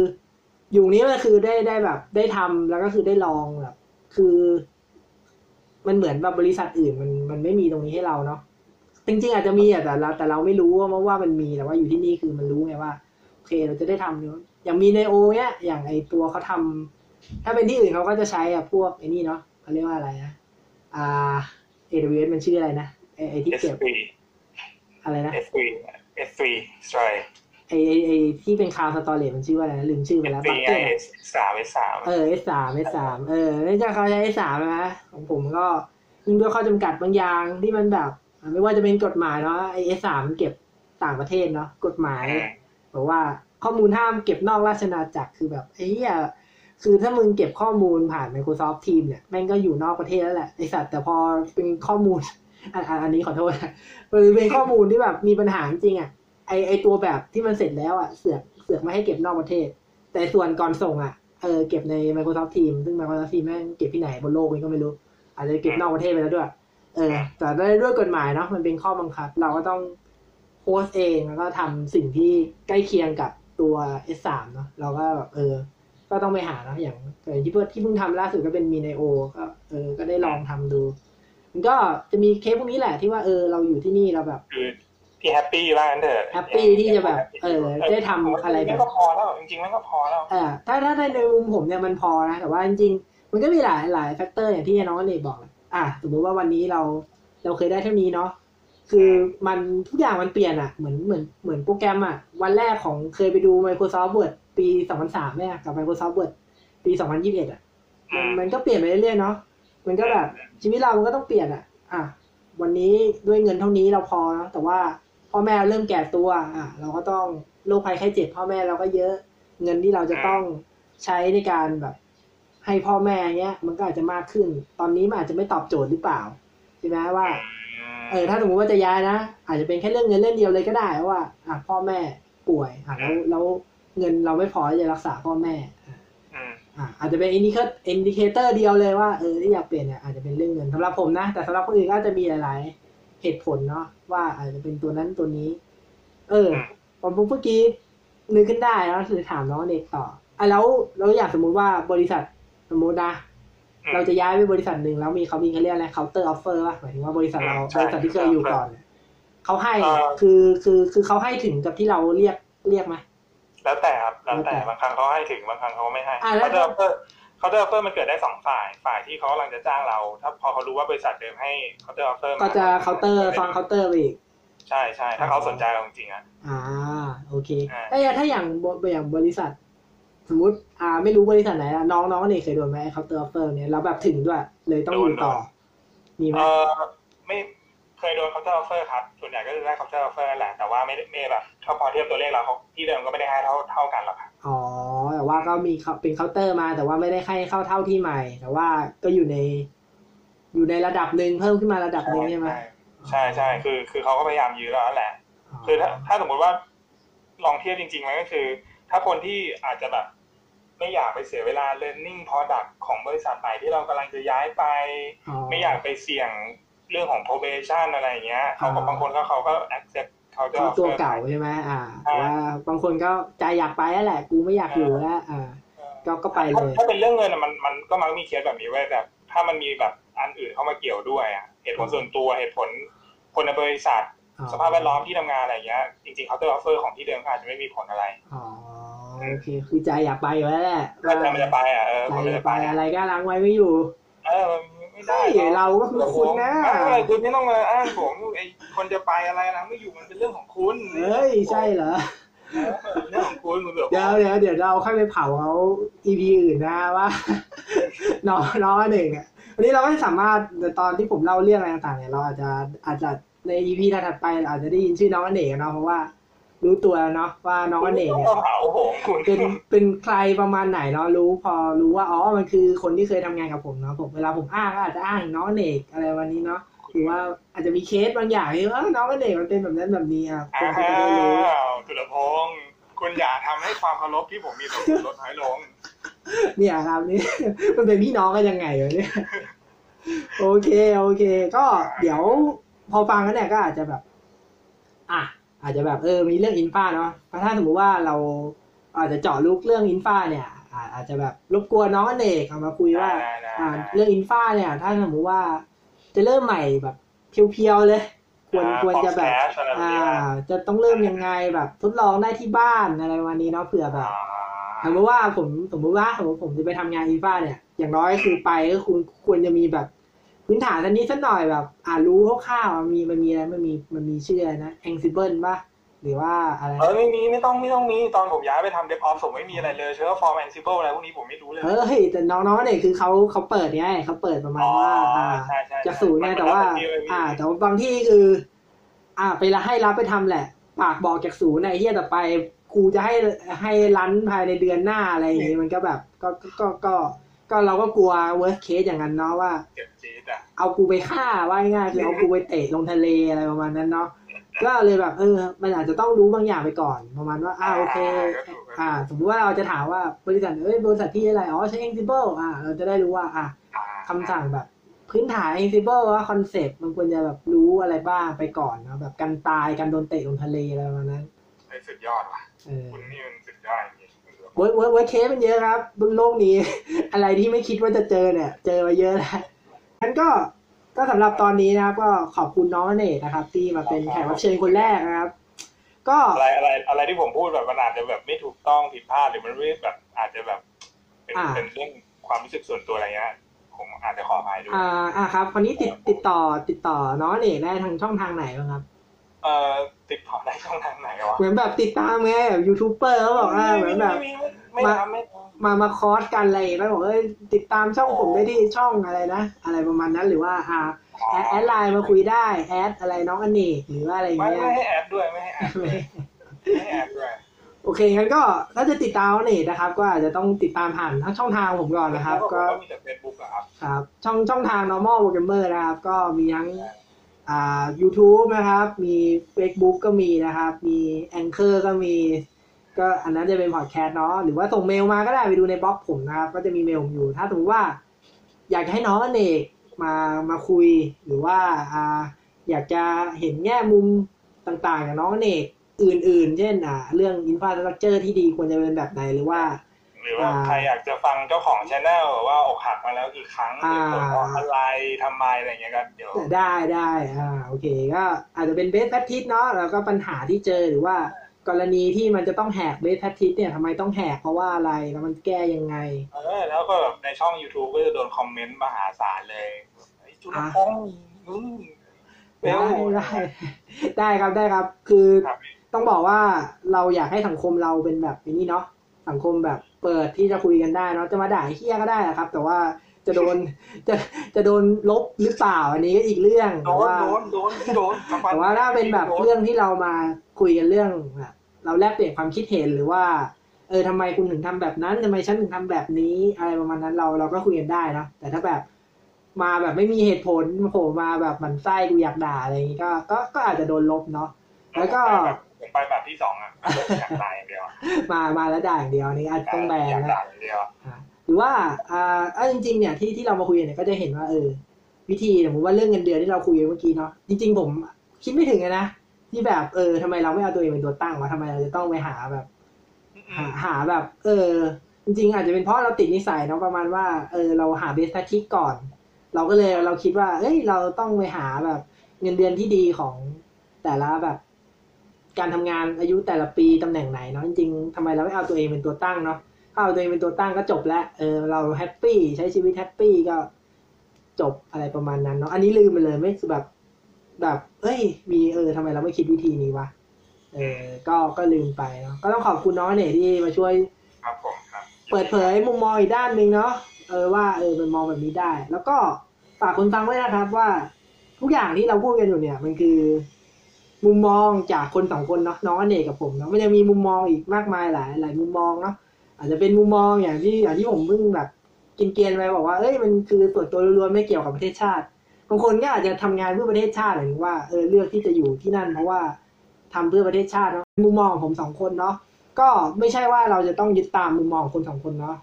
อยู่นี้ก็คือได้ได้แบบ ได้ทำแล้วก็คือได้ลองแบบ คือ มันเหมือนแบบบริษัทอื่นมันมันไม่มีตรงนี้ให้เราเนาะจริงๆอาจจะมีอะแต่เราแต่เราไม่รู้ว่าว่ามันมีแต่ว่าอยู่ที่นี่คือมันรู้ไงว่าโอเคเราจะได้ทำเนาะอย่างมีในโอเนี้ยอย่างไอตัวเขาทำถ้าเป็นที่อื่นเขาก็จะใช้อะพวกไอ้นี่เนาะเขาเรียกว่าอะไรนะอ่า AWS มันชื่ออะไรนะไอไอที่เอสเก็บฟรี อะไรนะเอสฟรีเอสฟรีใช่ไอไอไอที่เป็นคาวสตอเรจมันชื่อว่าอะไรนะลืมชื่อไปเอสแล้วฟรีบัคไงเก็ตเอสสามเอสสามเออ S สาม S สามเออเนื่องจากเขาใช้ S สามนะของผมก็ยิ่งด้วยข้อจำกัดบางอย่างที่มันแบบอะไม่ว่าจะเป็นกฎหมายเนาะไอ S สามมันเก็บต่างประเทศเนาะกฎหมายบอกว่าข้อมูลห้ามเก็บนอกราชอาณาจักรคือแบบไอ้เหี้ยคือถ้ามึงเก็บข้อมูลผ่าน Microsoft Teams เนี่ยแม่งก็อยู่นอกประเทศแล้วแหละไอสัตว์แต่พอเป็นข้อมูล อันอันอันนี้ขอโทษนะมันเป็นข้อมูลที่แบบมีปัญหาจริงๆอะไอไอตัวแบบที่มันเสร็จแล้วอะเสือกเสือกไม่ให้เก็บนอกประเทศ แต่ส่วนก่อนส่งอะเออเก็บใน Microsoft Teams ซึ่ง Microsoft Teams แม่งเก็บที่ไหนบนโลกนี้ก็ไม่รู้ อาจจะเก็บนอกประเทศไปแล้วด้วย เออ แต่ด้วยด้วยกฎหมายเนาะมันเป็นข้อบังคับ เราก็ต้อง host เองแล้วก็ทำสิ่งที่ใกล้เคียงกับตัว S3 เนาะเราก็แบบเออ ก็ต้องไปหาเนาะอย่างอย่างที่เพิ่งที่เพิ่งทำล่าสุดก็เป็น MinIO ก็เออก็ได้ลองทำดู มันก็จะมีเคสพวกนี้แหละที่ว่าเออเราอยู่ที่นี่เราแบบคือพี่ happy ว่างั้นเถอะ happy ที่จะแบบ เออ ได้ทำอะไรแบบมันก็พอแล้วจริงๆมันก็พอแล้วเออถ้าถ้าในมุมผมเนี่ยมันพอนะแต่ว่าจริงๆมันก็มีหลายหลาย factor อย่างที่น้องอเนกบอกแหละอะสมมุติว่าวันนี้เราเราเคยได้เท่านี้เนาะคือมันทุกอย่างมันเปลี่ยนอะเหมือนเหมือนเหมือนโปรแกรมอะวันแรกของเคยไปดู Microsoft Word ปี 2003เนี่ยกับ Microsoft Word ปี 2021อะมันมันก็เปลี่ยนไปเรื่อยๆเนาะ มันก็แบบชีวิตเรามันก็ต้องเปลี่ยนอะ อะ วันนี้ด้วยเงินเท่านี้เราพอนะแต่ว่าพ่อแม่เริ่มแก่ตัว อะ เราก็ต้องโรคภัยไข้เจ็บพ่อแม่เราก็เยอะ เงินที่เราจะต้องใช้ในการแบบ ให้พ่อแม่เนี้ย มันก็อาจจะมากขึ้น ตอนนี้มันอาจจะไม่ตอบโจทย์หรือเปล่าใช่ไหมว่าเออถ้าสมมติว่าจะย้ายนะอาจจะเป็นแค่เรื่องเงินเรื่องเดียวเลยก็ได้ว่า อะพ่อแม่ป่วยอะแล้วแล้วเงินเราไม่พอที่จะรักษาพ่อแม่ อะอืมอะอาจจะเป็น indicate indicator เดียวเลยว่าเออที่อยากเปลี่ยนเนี่ยอาจจะเป็นเรื่องเงินสำหรับผมนะ แต่สำหรับคนอื่นก็จะมีหลาย ๆ เหตุผลเนาะว่าอาจจะเป็นตัวนั้นตัวนี้ เออผมเมื่อกี้นึกขึ้นได้แล้วคือถามน้องเนกต่ออะแล้วเราอยากสมมุติว่าบริษัทสมมุตินะอืมเราจะย้ายไปบริษัทหนึ่งแล้วมีเขามีเขาเรียกอะไร counter offer ป่ะหมายถึงว่าบริษัทเราใช่บริษัทที่เคยอยู่ก่อนเนี่ยเขาให้เอ่อคือคือคือเขาให้ถึงกับที่เราเรียกเรียกไหม แล้วแต่ครับแล้วแต่แล้วแต่บางครั้งเขาให้ถึงบางครั้งเขาไม่ให้อะแล้ว counter offer counter offer มันเกิดได้สองฝ่ายฝ่ายที่เขากำลังจะจ้างเรา ถ้าพอเขารู้ว่าบริษัทเดิมให้counter offer ก็จะเคาน์เตอร์ฟั่งเคาน์เตอร์ไปอีกใช่ใช่ถ้าเขาสนใจเราจริงๆอะอ่าโอเคอ่าถ้าอย่างถ้าอย่างบอย่างบริษัท สมมุติอ่าไม่รู้บริษัทไหนอะน้องน้องนี่เคยโดนไหม counter offer เนี่ยแล้วแบบถึงด้วยเลยต้องอยู่ต่อมีไหมเออไม่ เคยโดน counter offer ครับ ส่วนใหญ่ก็จะได้ counter offer นั่นแหละ แต่ว่าไม่ได้ไม่แบบถ้าพอเทียบตัวเลขเราเขาที่เดิมก็ไม่ได้ให้เท่าเท่ากันหรอกครับอ๋อ แต่ว่าก็มีเขาเป็นเคาน์เตอร์มา แต่ว่าไม่ได้ให้เข้าเท่าที่ใหม่ แต่ว่าก็อยู่ใน อยู่ในระดับหนึ่งเพิ่มขึ้นมาระดับหนึ่งใช่ไหมใช่ใช่คือ คือเขาก็พยายามยื้อเราแล้วแหละ คือถ้าถ้าสมมติว่าลองเทียบจริงๆมันก็คือ ถ้าคนที่อาจจะแบบไม่อยากไปเสียเวลา learning product ของบริษัทไหนที่เรากำลังจะย้ายไป ไม่อยากไปเสี่ยง เรื่องของ probation อะไรอย่างเงี้ยเขาก็บางคนก็เขาก็ accept เขาจะคือตัวเก่าใช่ไหมอ่าแต่ว่าบางคนก็ใจอยากไปแล้วแหละ กูไม่อยากอยู่แล้วอ่าก็ก็ไปเลย ถ้าเป็นเรื่องเงินอะมันมันก็มักมีเคสแบบนี้ไว้ยแต่ถ้ามันมีแบบอันอื่นเข้ามาเกี่ยวด้วยอะเหตุผลส่วนตัวเหตุผลคนในบริษัท สภาพแวดล้อมที่ทำงานอะไรเงี้ย จริงๆเขาจะออฟเฟอร์ของที่เดิมอาจจะไม่มีผลอะไรอ๋อโอเคคือใจอยากไปอยู่แล้วแหละถ้าใจมันจะไปอะเออใจคนมันจะจะไปไปอะไรก็รั้งไว้ไม่อยู่ เออมัน ไม่ได้เฮ้ยเราก็คือคุณนะไม่คุณไม่ต้องมาอ้างผมไอ้คนจะไปอะไรนะไม่อยู่มันเป็นเรื่องของคุณเฮ้ยใช่เหรอเออเรื่องของคุณคุณเดือดเดี๋ยวเดี๋ยวเดี๋ยวเราค่อยไปเผาเขา EP อื่นนะว่าน้องน้องอันหนึ่งเนี่ยวันนี้เราก็สามารถในตอนที่ผมเล่าเรื่องอะไรต่างๆเนี่ยเราอาจจะอาจจะใน EP ถัดๆไปเราอาจจะได้ยินชื่อน้องอันเอกเนาะเพราะว่า รู้ตัวแล้วเนาะว่าน้องอันเอกเนี่ยต้องเผาผมคุณเป็นเป็นใครประมาณไหนเนาะรู้พอรู้ว่าอ๋อมันคือคนที่เคยทำงานกับผมเนาะผมเวลาผมอ้างก็อาจจะอ้างน้องอเนกอะไรวันนี้เนาะหรือว่าอาจจะมีเคสบางอย่างที่เออน้องอเนกมันเป็นแบบนั้นแบบนี้อะคอ้านก็จะได้รู้วตุลพงศ์คุณอย่าทำให้ความเคารพที่ผมมีต่อคุณลดน้อยลง เนี่ยครับนี่มันเป็นพี่น้องกันยังไงวะเนี่ยโอเคโอเค ก็เดี๋ยวพอฟังกันเนี่ยก็อาจจะแบบ อะ อาจจะแบบเออมีเรื่องอินฟ้าเนาะเพราะถ้าสมมติว่าเราอาจจะเจาะลึกเรื่องอินฟ้าเนี่ยอาอาจจะแบบรบกวนน้องอเนกเอามาคุยว่าได้ได้อ่าได้เรื่องอินฟ้าเนี่ย ถ้าสมมติว่าจะเริ่มใหม่แบบ pure ๆเลย ควรอ่าควรจะแบบ Podcast อะไรแบบอ่านี้นะจะต้องเริ่มยังไงแบบทดลองได้ที่บ้านอะไรวันนี้เนาะเผื่อแบบสมมติว่าผมสมมติว่าสมมติผมจะไปทำงาน infra เนี่ย อย่างน้อยคือไปก็คุณควรจะมีแบบ พื้นฐานอันนี้สักหน่อยแบบ อ่ารู้คร่าวๆมีมันมีอะไรมันมีมันมีชื่ออะไรนะ Ansible ป่ะหรือว่าอะไรเออไม่มีไม่ต้องไม่ต้องมีตอนผมย้ายไปทำ DevOps ผมไม่มีอะไรเลย Terraform Ansible อะไรพวกนี้ผมไม่รู้เลยเออเฮ้ยแต่น้องๆเนี่ยคือเขาเขาเปิดไงเขาเปิดประมาณว่าอ่าใช่ใช่จากศูนย์ไงแต่ว่ามันเป็นอ่า แต่ว่าบางที่คือ อ่า ไปละให้รับไปทำแหละ ปากบอกจากศูนย์ไอ้เหี้ยแต่ไปกูจะให้ให้รันภายในเดือนหน้าอะไรอย่างงี้มันก็แบบ ก็ก็ก็ ก็ก็เราก็กลัว worst case อย่างนั้นเนาะว่าเจ็บจี๊ดอะเอากูไปฆ่าว่าง่ายๆคือเอากูไปเตะลงทะเลอะไรประมาณนั้นเนาะก็เลยแบบเออ มันอาจจะต้องรู้บางอย่างไปก่อนประมาณว่าอ่าโอเค อ่า สมมติว่าเราจะถามว่าบริษัทเอ้ยบริษัทที่อะไรอ๋อใช้ Ansible อ่า เราจะได้รู้ว่า อ่าคำสั่งแบบ พื้นฐาน Ansible ว่า concept มันควรจะแบบรู้อะไรบ้างไปก่อนเนอะแบบกันตายกันโดนเตะลงทะเลอะไรประมาณนั้นไอ้สุดยอดว่ะเออคุณนี่มันสุดยอดจริง work work work เคสมันเยอะครับบนโลกนี้ อะไรที่ไม่คิดว่าจะเจอเนี่ย เจอมาเยอะแล้วงั้นก็ก็สำหรับตอนนี้นะครับ ก็ขอบคุณน้องอเนกนะครับ ที่มาเป็นแขกรับเชิญคนแรกนะครับ ก็อะไรอะไรอะไรที่ผมพูดแบบมันอาจจะแบบไม่ถูกต้องผิดพลาดหรือมันไม่แบบอาจจะแบบเป็นอ่าเป็นเรื่องความรู้สึกส่วนตัวอะไรเงี้ยผมอาจจะขออภัยด้วยอ่าอ่าครับคนนี้ติดติดต่อติดต่อน้องอเนกได้ทางช่องทางไหนบ้างครับ เอ่อติดต่อได้ช่องทางไหนวะเหมือนแบบติดตามไงแบบยูทูบเบอร์เขาบอกว่าเหมือนแบบไม่ไม่ไม่ทำไม่ทำมามาคอร์สกันอะไรแล้วบอกเอ้ยติดตามช่องผมได้ที่ช่องอะไรนะอะไรประมาณนั้นหรือว่าอ่าadd add LINE มาคุยได้ add อะไรน้องอเนกหรือว่าอะไรอย่างไม่เงี้ยไม่ให้แอดด้วยไม่ให้ add ด้วยไม่ให้ add ด้วยโอเคงั้นก็ถ้าจะติดตามอเนกนะครับ ก็อาจจะต้องติดตามผ่านทั้งช่องทางผมก่อนนะครับแล้วก็ก็มีแต่เฟซบุ๊กอะครับครับช่องช่องทาง normal gamer นะครับ ก็มีทั้ง อ่า YouTube นะครับ มี Facebook ก็มีนะครับ มี Anchor ก็มี ก็อันนั้นจะเป็นพอดแคสต์เนาะหรือว่าส่งเมลมาก็ได้ไปดูในบล็อกผมนะครับ ก็จะมีเมลผมอยู่ ถ้าสมมติว่า อยากจะให้น้องอเนกมามาคุยหรือว่าอ่าอยากจะเห็นแง่มุมต่างๆอย่างน้องอเนกอื่น ๆ เช่นอ่าเรื่อง infrastructure ที่ดีควรจะเป็นแบบไหนหรือว่า หรือว่าอ่าใครอยากจะฟังเจ้าของ channel ว่าอกหักมาแล้วกี่ครั้งอ่าเหตุผลเพราะอะไรทำไมอะไรอย่างเงี้ยก็เดี๋ยวได้ได้อ่าโอเค ก็อาจจะเป็น best practice เนาะแล้วก็ปัญหาที่เจอหรือว่ากรณีที่มันจะต้องแหก best practice เนี่ยทำไมต้องแหกเพราะว่าอะไรแล้วมันแก้ยังไง เออ แล้วก็แบบในช่อง YouTube ก็จะโดนคอมเมนต์มหาศาลเลยไอ้จุลพงษ์อืมเบได้ลได้ได้ครับได้ครับ คือครับต้องบอกว่าเราอยากให้สังคมเราเป็นแบบนี้เนาะสังคมแบบ เปิดที่จะคุยกันได้เนาะจะมาด่าไอ้เฮี้ยก็ได้อะครับ แต่ว่าจะโดนจะจะโดนลบหรือเปล่าอันนี้ก็อีกเรื่องโดแต่นว่าโดนโดนโดนสักนแต่ว่าถ้าเป็นแบบโดเรื่องที่เรามาคุยกันเรื่องแบบเราแลกเปลี่ยนความคิดเห็นหรือว่า เออทำไมคุณถึงทำแบบนั้นทำไมฉันถึงทำแบบนี้ อะไรประมาณนั้นเราเราก็คุยกันได้เนอะแต่ถ้าแบบมาแบบไม่มีเหตุผลโผล่มาแบบหมันไส้กูอยากด่าอะไรอย่างงี้ก็ก็ก็อาจจะโดนลบเนาะแล้วก็แบบโห ผมไปแบบที่สองอะอยากตายอย่างเดียวอะมามาแล้วด่าอย่างเดียวนี่อาจต้องแบนอยากนะด่าอย่างเดียวอ่าหรือว่าอ่าเอ้าจริง ๆ เนี่ยที่ที่เรามาคุยกันเนี่ยก็จะเห็นว่าเออ วิธีสมมติว่าเรื่องเงินเดือนที่เราคุยกันเมื่อกี้เนาะจริง ๆ ผมคิดไม่ถึงเลยนะที่แบบเออทำไมเราไม่เอาตัวเองเป็นตัวตั้งวะทำไมเราจะต้องไปหาแบบ หาหาแบบ เออ จริง ๆ อาจจะเป็นเพราะเราติดนิสัยเนาะประมาณว่าเออเราหา best practice ก่อน เราก็เลยเราคิดว่า เอ้ย เราต้องไปหาแบบเงินเดือนที่ดีของแต่ละแบบ การทำงานอายุแต่ละปีตำแหน่งไหนเนาะจริงๆทำไมเราไม่เอาตัวเองเป็นตัวตั้งเนาะถ้าเอาตัวเองเป็นตัวตั้งก็จบแล้วเออเรา happy ใช้ชีวิต happy ก็จบอะไรประมาณนั้นเนาะอันนี้ลืมไปเลยไม่คือแบบแบบเอ้ย มีเออทำไมเราไม่คิดวิธีนี้วะเออก็ก็ลืมไปเนาะก็ต้องขอบคุณน้องเนยที่มาช่วยครับผมครับ เปิดเผยมุมมองอีกด้านหนึ่งเนาะเออว่าเออมันมองแบบนี้ได้ แล้วก็ฝากคนฟังไว้นะครับว่าทุกอย่างที่เราพูดกันอยู่เนี่ย มันคือ มุมมองจากคนสองคนเนาะน้องอเนกกับผมเนาะมันจะมีมุมมองอีกมากมายหลายหลายมุมมองเนาะอาจจะเป็นมุมมองอย่างที่อย่างที่ผมเพิ่งแบบกินเกียนไปบอกว่าเอ้ยมันคือส่วนตัวล้วนไม่เกี่ยวกับประเทศชาติบางคนก็อาจจะทำงานเพื่อประเทศชาติหรือว่าเออเลือกที่จะอยู่ที่นั่นเพราะว่าทำเพื่อประเทศชาติเนาะมุมมองของผมสองคนเนาะก็ไม่ใช่ว่าเราจะต้องยึดตามมุมมองคนสองคนเนาะ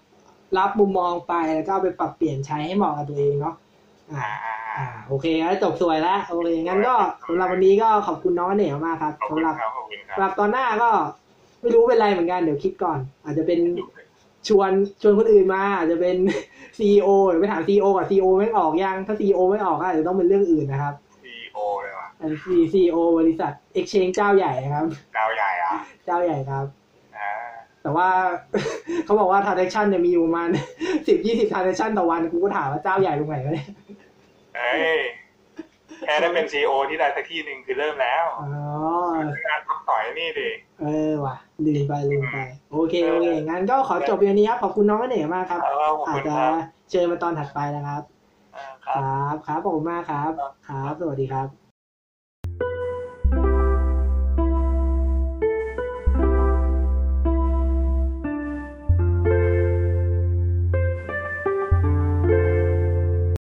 รับมุมมองไปแล้วก็ไปปรับเปลี่ยนใช้ให้เหมาะกับตัวเองเนาะ อ่าอ่าอ่าโอเคงั้นจบสวยแล้วโอเคงั้นก็สำหรับวันนี้ก็ขอบคุณน้องเหนียวมากครับขอบคุสำณหรับครับขอบคุณครัสำหรับตอนหน้าก็ไม่รู้เป็นไรเหมือนกันเดี๋ยวคิดก่อน อาจจะเป็นชวนชวนคนอื่นมาอาจจะเป็นซีอหรือไปถามซีอกับซีอไม่ออกยังถ้าซีอไม่ออกก็อาจจะต้องเป็นเรื่องอื่นนะครับซีโอเลยว่ะอันซีซีอบริษัท Exchange เจ้าใหญ่นะครับดาวใหญ่อะเจ้าใหญ่ครับอ่าแต่ว่าเขาบอกว่า transaction เนี่ยมีอยู่ประมาณสิบยี่สิบ transaction ต่อวันกูก็ถามว่าเจ้าใหญ่ตรงไหนวะเนี่ย เอ้ยแค่ได้เป็นซีโอที่ใดสักที่หนึ่งคือเริ่มแล้วอ๋องานพักต่อยนี่ดิเออว่ะลืมไปลืมไป โอเคโอเคงั้นก็ขอจบเพียงนี้ครับขอบคุณน้องกันเหน่มากครับเออขอบอาจคุณจะครับเชิญมาตอนถัดไปนะครับอ่าคครับรับครับขอบคุณมากครับ ครับ สวัสดีครับ